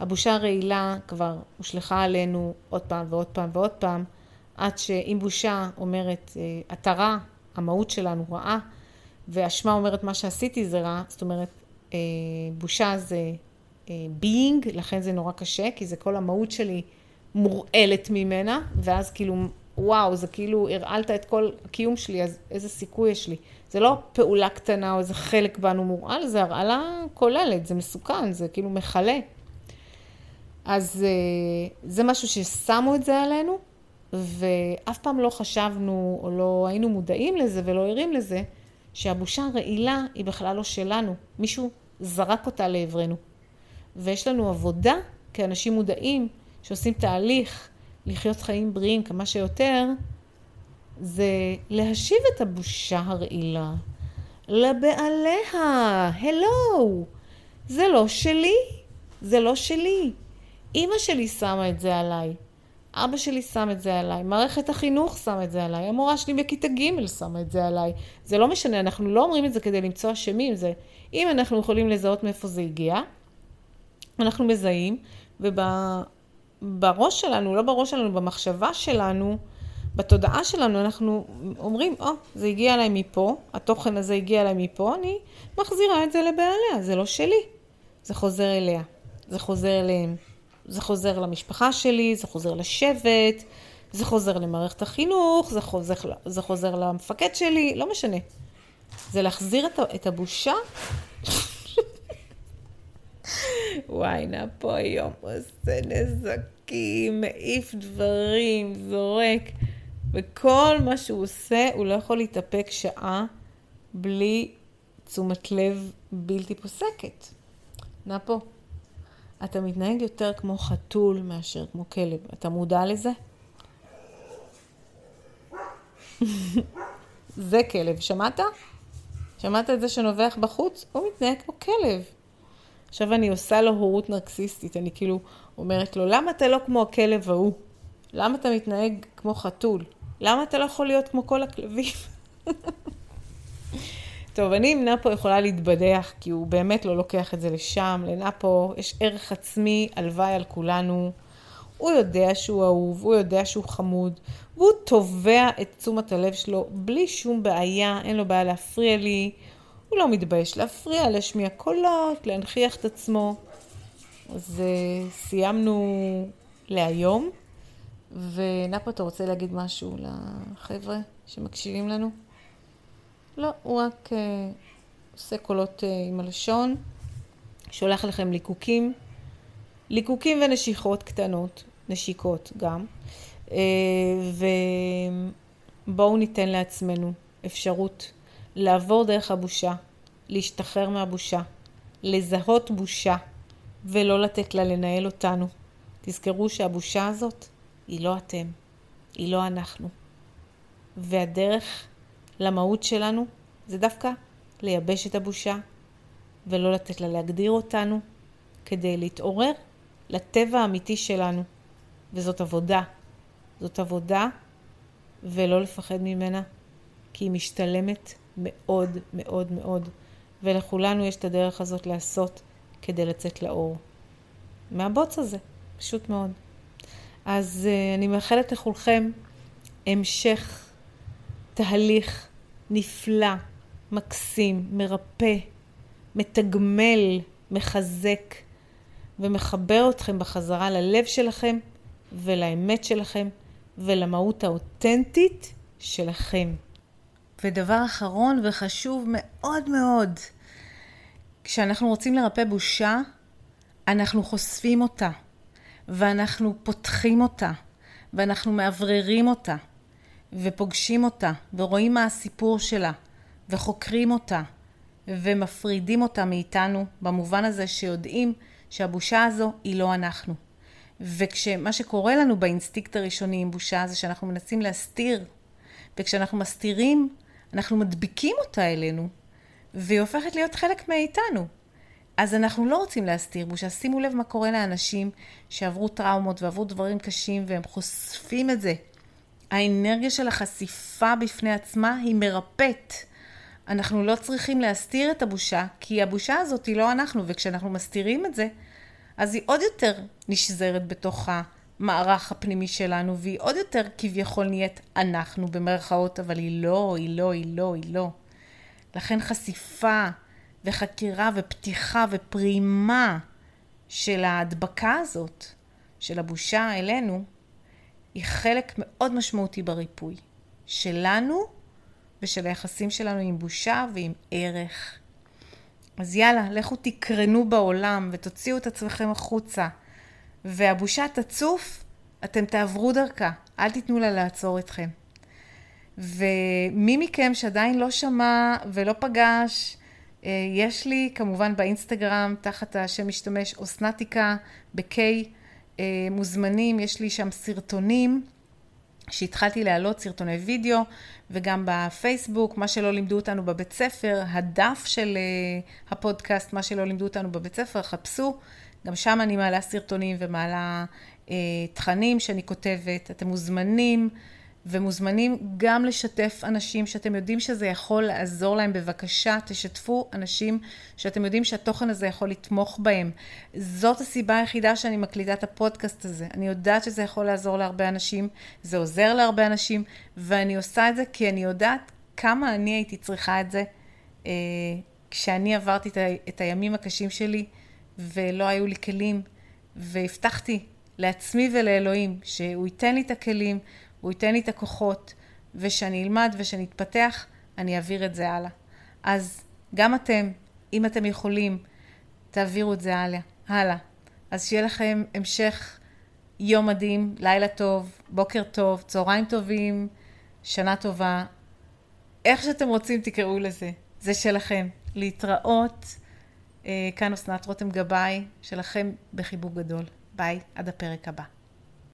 הבושה הרעילה כבר הושלכה עלינו עוד פעם ועוד פעם ועוד פעם, עד שאם בושה אומרת, רע, המהות שלנו רעה, ואשמה אומרת מה שעשיתי זה רע, זאת אומרת, בושה זה being, לכן זה נורא קשה, כי זה כל המהות שלי מורעלת ממנה, ואז כאילו, וואו, זה כאילו הרעלת את כל הקיום שלי, אז איזה סיכוי יש לי. זה לא פעולה קטנה או איזה חלק בנו מורעל, זה הרעלה כוללת, זה מסוכן, זה כאילו מכלה. אז אה, זה משהו ששמו את זה עלינו, ואף פעם לא חשבנו או לא היינו מודעים לזה ולא ערים לזה, שהבושה הרעילה היא בכלל לא שלנו, מישהו זרק אותה לעברנו. ויש לנו עבודה כאנשים מודעים שעושים תהליך לחיות חיים בריאים כמה שיותר, זה להשיב את הבושה הרעילה לבעליה. הלו, זה לא שלי, זה לא שלי. אימא שלי שמה את זה עליי, אבא שלי שם את זה עליי, מערכת החינוך שם את זה עליי, המורה שלי בכיתה ג' שמה את זה עליי. זה לא משנה, אנחנו לא אומרים את זה כדי למצוא אשמים, זה אם אנחנו יכולים לזהות מאיפה זה הגיע, אנחנו מזהים, ובראש שלנו, לא בראש שלנו, במחשבה שלנו, בתודעה שלנו, אנחנו אומרים, או, oh, זה הגיע אליי מפה, התוכן הזה הגיע אליי מפה, אני מחזירה את זה לבעליה, זה לא שלי. זה חוזר אליה, זה חוזר אליהם. זה חוזר למשפחה שלי, זה חוזר לשבט, זה חוזר למערכת החינוך, זה חוזר, זה חוזר למפקד שלי, לא משנה. זה להחזיר את הבושה וואי, נא פה היום עושה נזקים, מעיף דברים, זורק. וכל מה שהוא עושה, הוא לא יכול להתאפק שעה בלי תשומת לב בלתי פוסקת. נא פה. אתה מתנהג יותר כמו חתול מאשר כמו כלב. אתה מודע לזה? זה כלב, שמעת? שמעת את זה שנובח בחוץ? הוא מתנהג כמו כלב. עכשיו אני עושה לו הורות נרקסיסטית, אני כאילו אומרת לו, למה אתה לא כמו הכלב ההוא? למה אתה מתנהג כמו חתול? למה אתה לא יכול להיות כמו כל הכלבים? טוב, אני עם נפו יכולה להתבדח, כי הוא באמת לא לוקח את זה לשם. לנפו יש ערך עצמי, הלוואי על כולנו. הוא יודע שהוא אהוב, הוא יודע שהוא חמוד, והוא תובע את תשומת הלב שלו בלי שום בעיה, אין לו בעיה להפריע לי. הוא לא מתבייש להפריע, להשמיע קולות, להנכיח את עצמו. אז uh, סיימנו להיום, ונפו, אתה רוצה להגיד משהו לחבר'ה שמקשיבים לנו? לא, הוא רק uh, עושה קולות uh, עם הלשון, שולח לכם ליקוקים, ליקוקים ונשיכות קטנות, נשיקות גם. אה, ובואו ניתן לעצמנו אפשרות לעבור דרך הבושה, להשתחרר מהבושה, לזהות בושה ולא לתת לה לנהל אותנו. תזכרו שהבושה הזאת היא לא אתם, היא לא אנחנו. והדרך למהות שלנו זה דווקא לייבש את הבושה ולא לתת לה להגדיר אותנו כדי להתעורר לטבע האמיתי שלנו. וזאת עבודה. זאת עבודה ולא לפחד ממנה, כי היא משתלמת מאוד מאוד מאוד, ולכולנו יש את הדרך הזאת לעשות כדי לצאת לאור. מהבוץ הזה, פשוט מאוד. אז uh, אני מאחלת לכולכם המשך תהליך נפלא, מקסים, מרפא, מתגמל, מחזק ומחבר אתכם בחזרה ללב שלכם ולאמת שלכם ולמהות האותנטית שלכם. ודבר אחרון וחשוב מאוד מאוד, כשאנחנו רוצים לרפא בושה, אנחנו חושפים אותה, ואנחנו פותחים אותה, ואנחנו מאווררים אותה, ופוגשים אותה, ורואים מה הסיפור שלה, וחוקרים אותה, ומפרידים אותה מאיתנו, במובן הזה שיודעים שהבושה הזו היא לא אנחנו. וכשמה שקורה לנו באינסטינקט הראשוני עם בושה זה שאנחנו מנסים להסתיר, וכשאנחנו מסתירים, אנחנו מדביקים אותה אלינו, והיא הופכת להיות חלק מאיתנו. אז אנחנו לא רוצים להסתיר בושה. שימו לב מה קורה לאנשים שעברו טראומות ועברו דברים קשים והם חושפים את זה. האנרגיה של החשיפה בפני עצמה היא מרפאת. אנחנו לא צריכים להסתיר את הבושה, כי הבושה הזאת היא לא אנחנו, וכשאנחנו מסתירים את זה, אז היא עוד יותר נשזרת בתוך המערך הפנימי שלנו, והיא עוד יותר כביכול נהיית אנחנו במרכאות, אבל היא לא, היא לא, היא לא, היא לא. לכן חשיפה וחקירה ופתיחה ופרימה של ההדבקה הזאת, של הבושה אלינו, היא חלק מאוד משמעותי בריפוי שלנו ושל היחסים שלנו עם בושה ועם ערך. אז יאללה, לכו תקרנו בעולם ותוציאו את עצמכם החוצה. והבושה תצוף, אתם תעברו דרכה, אל תיתנו לה לעצור אתכם. ומי מכם שעדיין לא שמע ולא פגש, אה, יש לי כמובן באינסטגרם, תחת השם משתמש אוסנטיקה ב-K, אה, מוזמנים, יש לי שם סרטונים. שהתחלתי להעלות סרטוני וידאו וגם בפייסבוק, מה שלא לימדו אותנו בבית ספר, הדף של uh, הפודקאסט, מה שלא לימדו אותנו בבית ספר, חפשו, גם שם אני מעלה סרטונים ומעלה uh, תכנים שאני כותבת, אתם מוזמנים ומוזמנים גם לשתף אנשים שאתם יודעים שזה יכול לעזור להם. בבקשה, תשתפו אנשים שאתם יודעים שהתוכן הזה יכול לתמוך בהם. זאת הסיבה היחידה שאני מקליטה את הפודקאסט הזה. אני יודעת שזה יכול לעזור להרבה אנשים, זה עוזר להרבה אנשים, ואני עושה את זה כי אני יודעת כמה אני הייתי צריכה את זה אה, כשאני עברתי את, ה, את הימים הקשים שלי ולא היו לי כלים, והבטחתי לעצמי ולאלוהים שהוא ייתן לי את הכלים. הוא ייתן לי את הכוחות, ושאני אלמד ושאני אתפתח, אני אעביר את זה הלאה. אז גם אתם, אם אתם יכולים, תעבירו את זה הלאה. הלאה. אז שיהיה לכם המשך יום מדהים, לילה טוב, בוקר טוב, צהריים טובים, שנה טובה. איך שאתם רוצים תקראו לזה, זה שלכם. להתראות. אה, כאן אסנת רותם גבאי, שלכם בחיבוק גדול. ביי, עד הפרק הבא.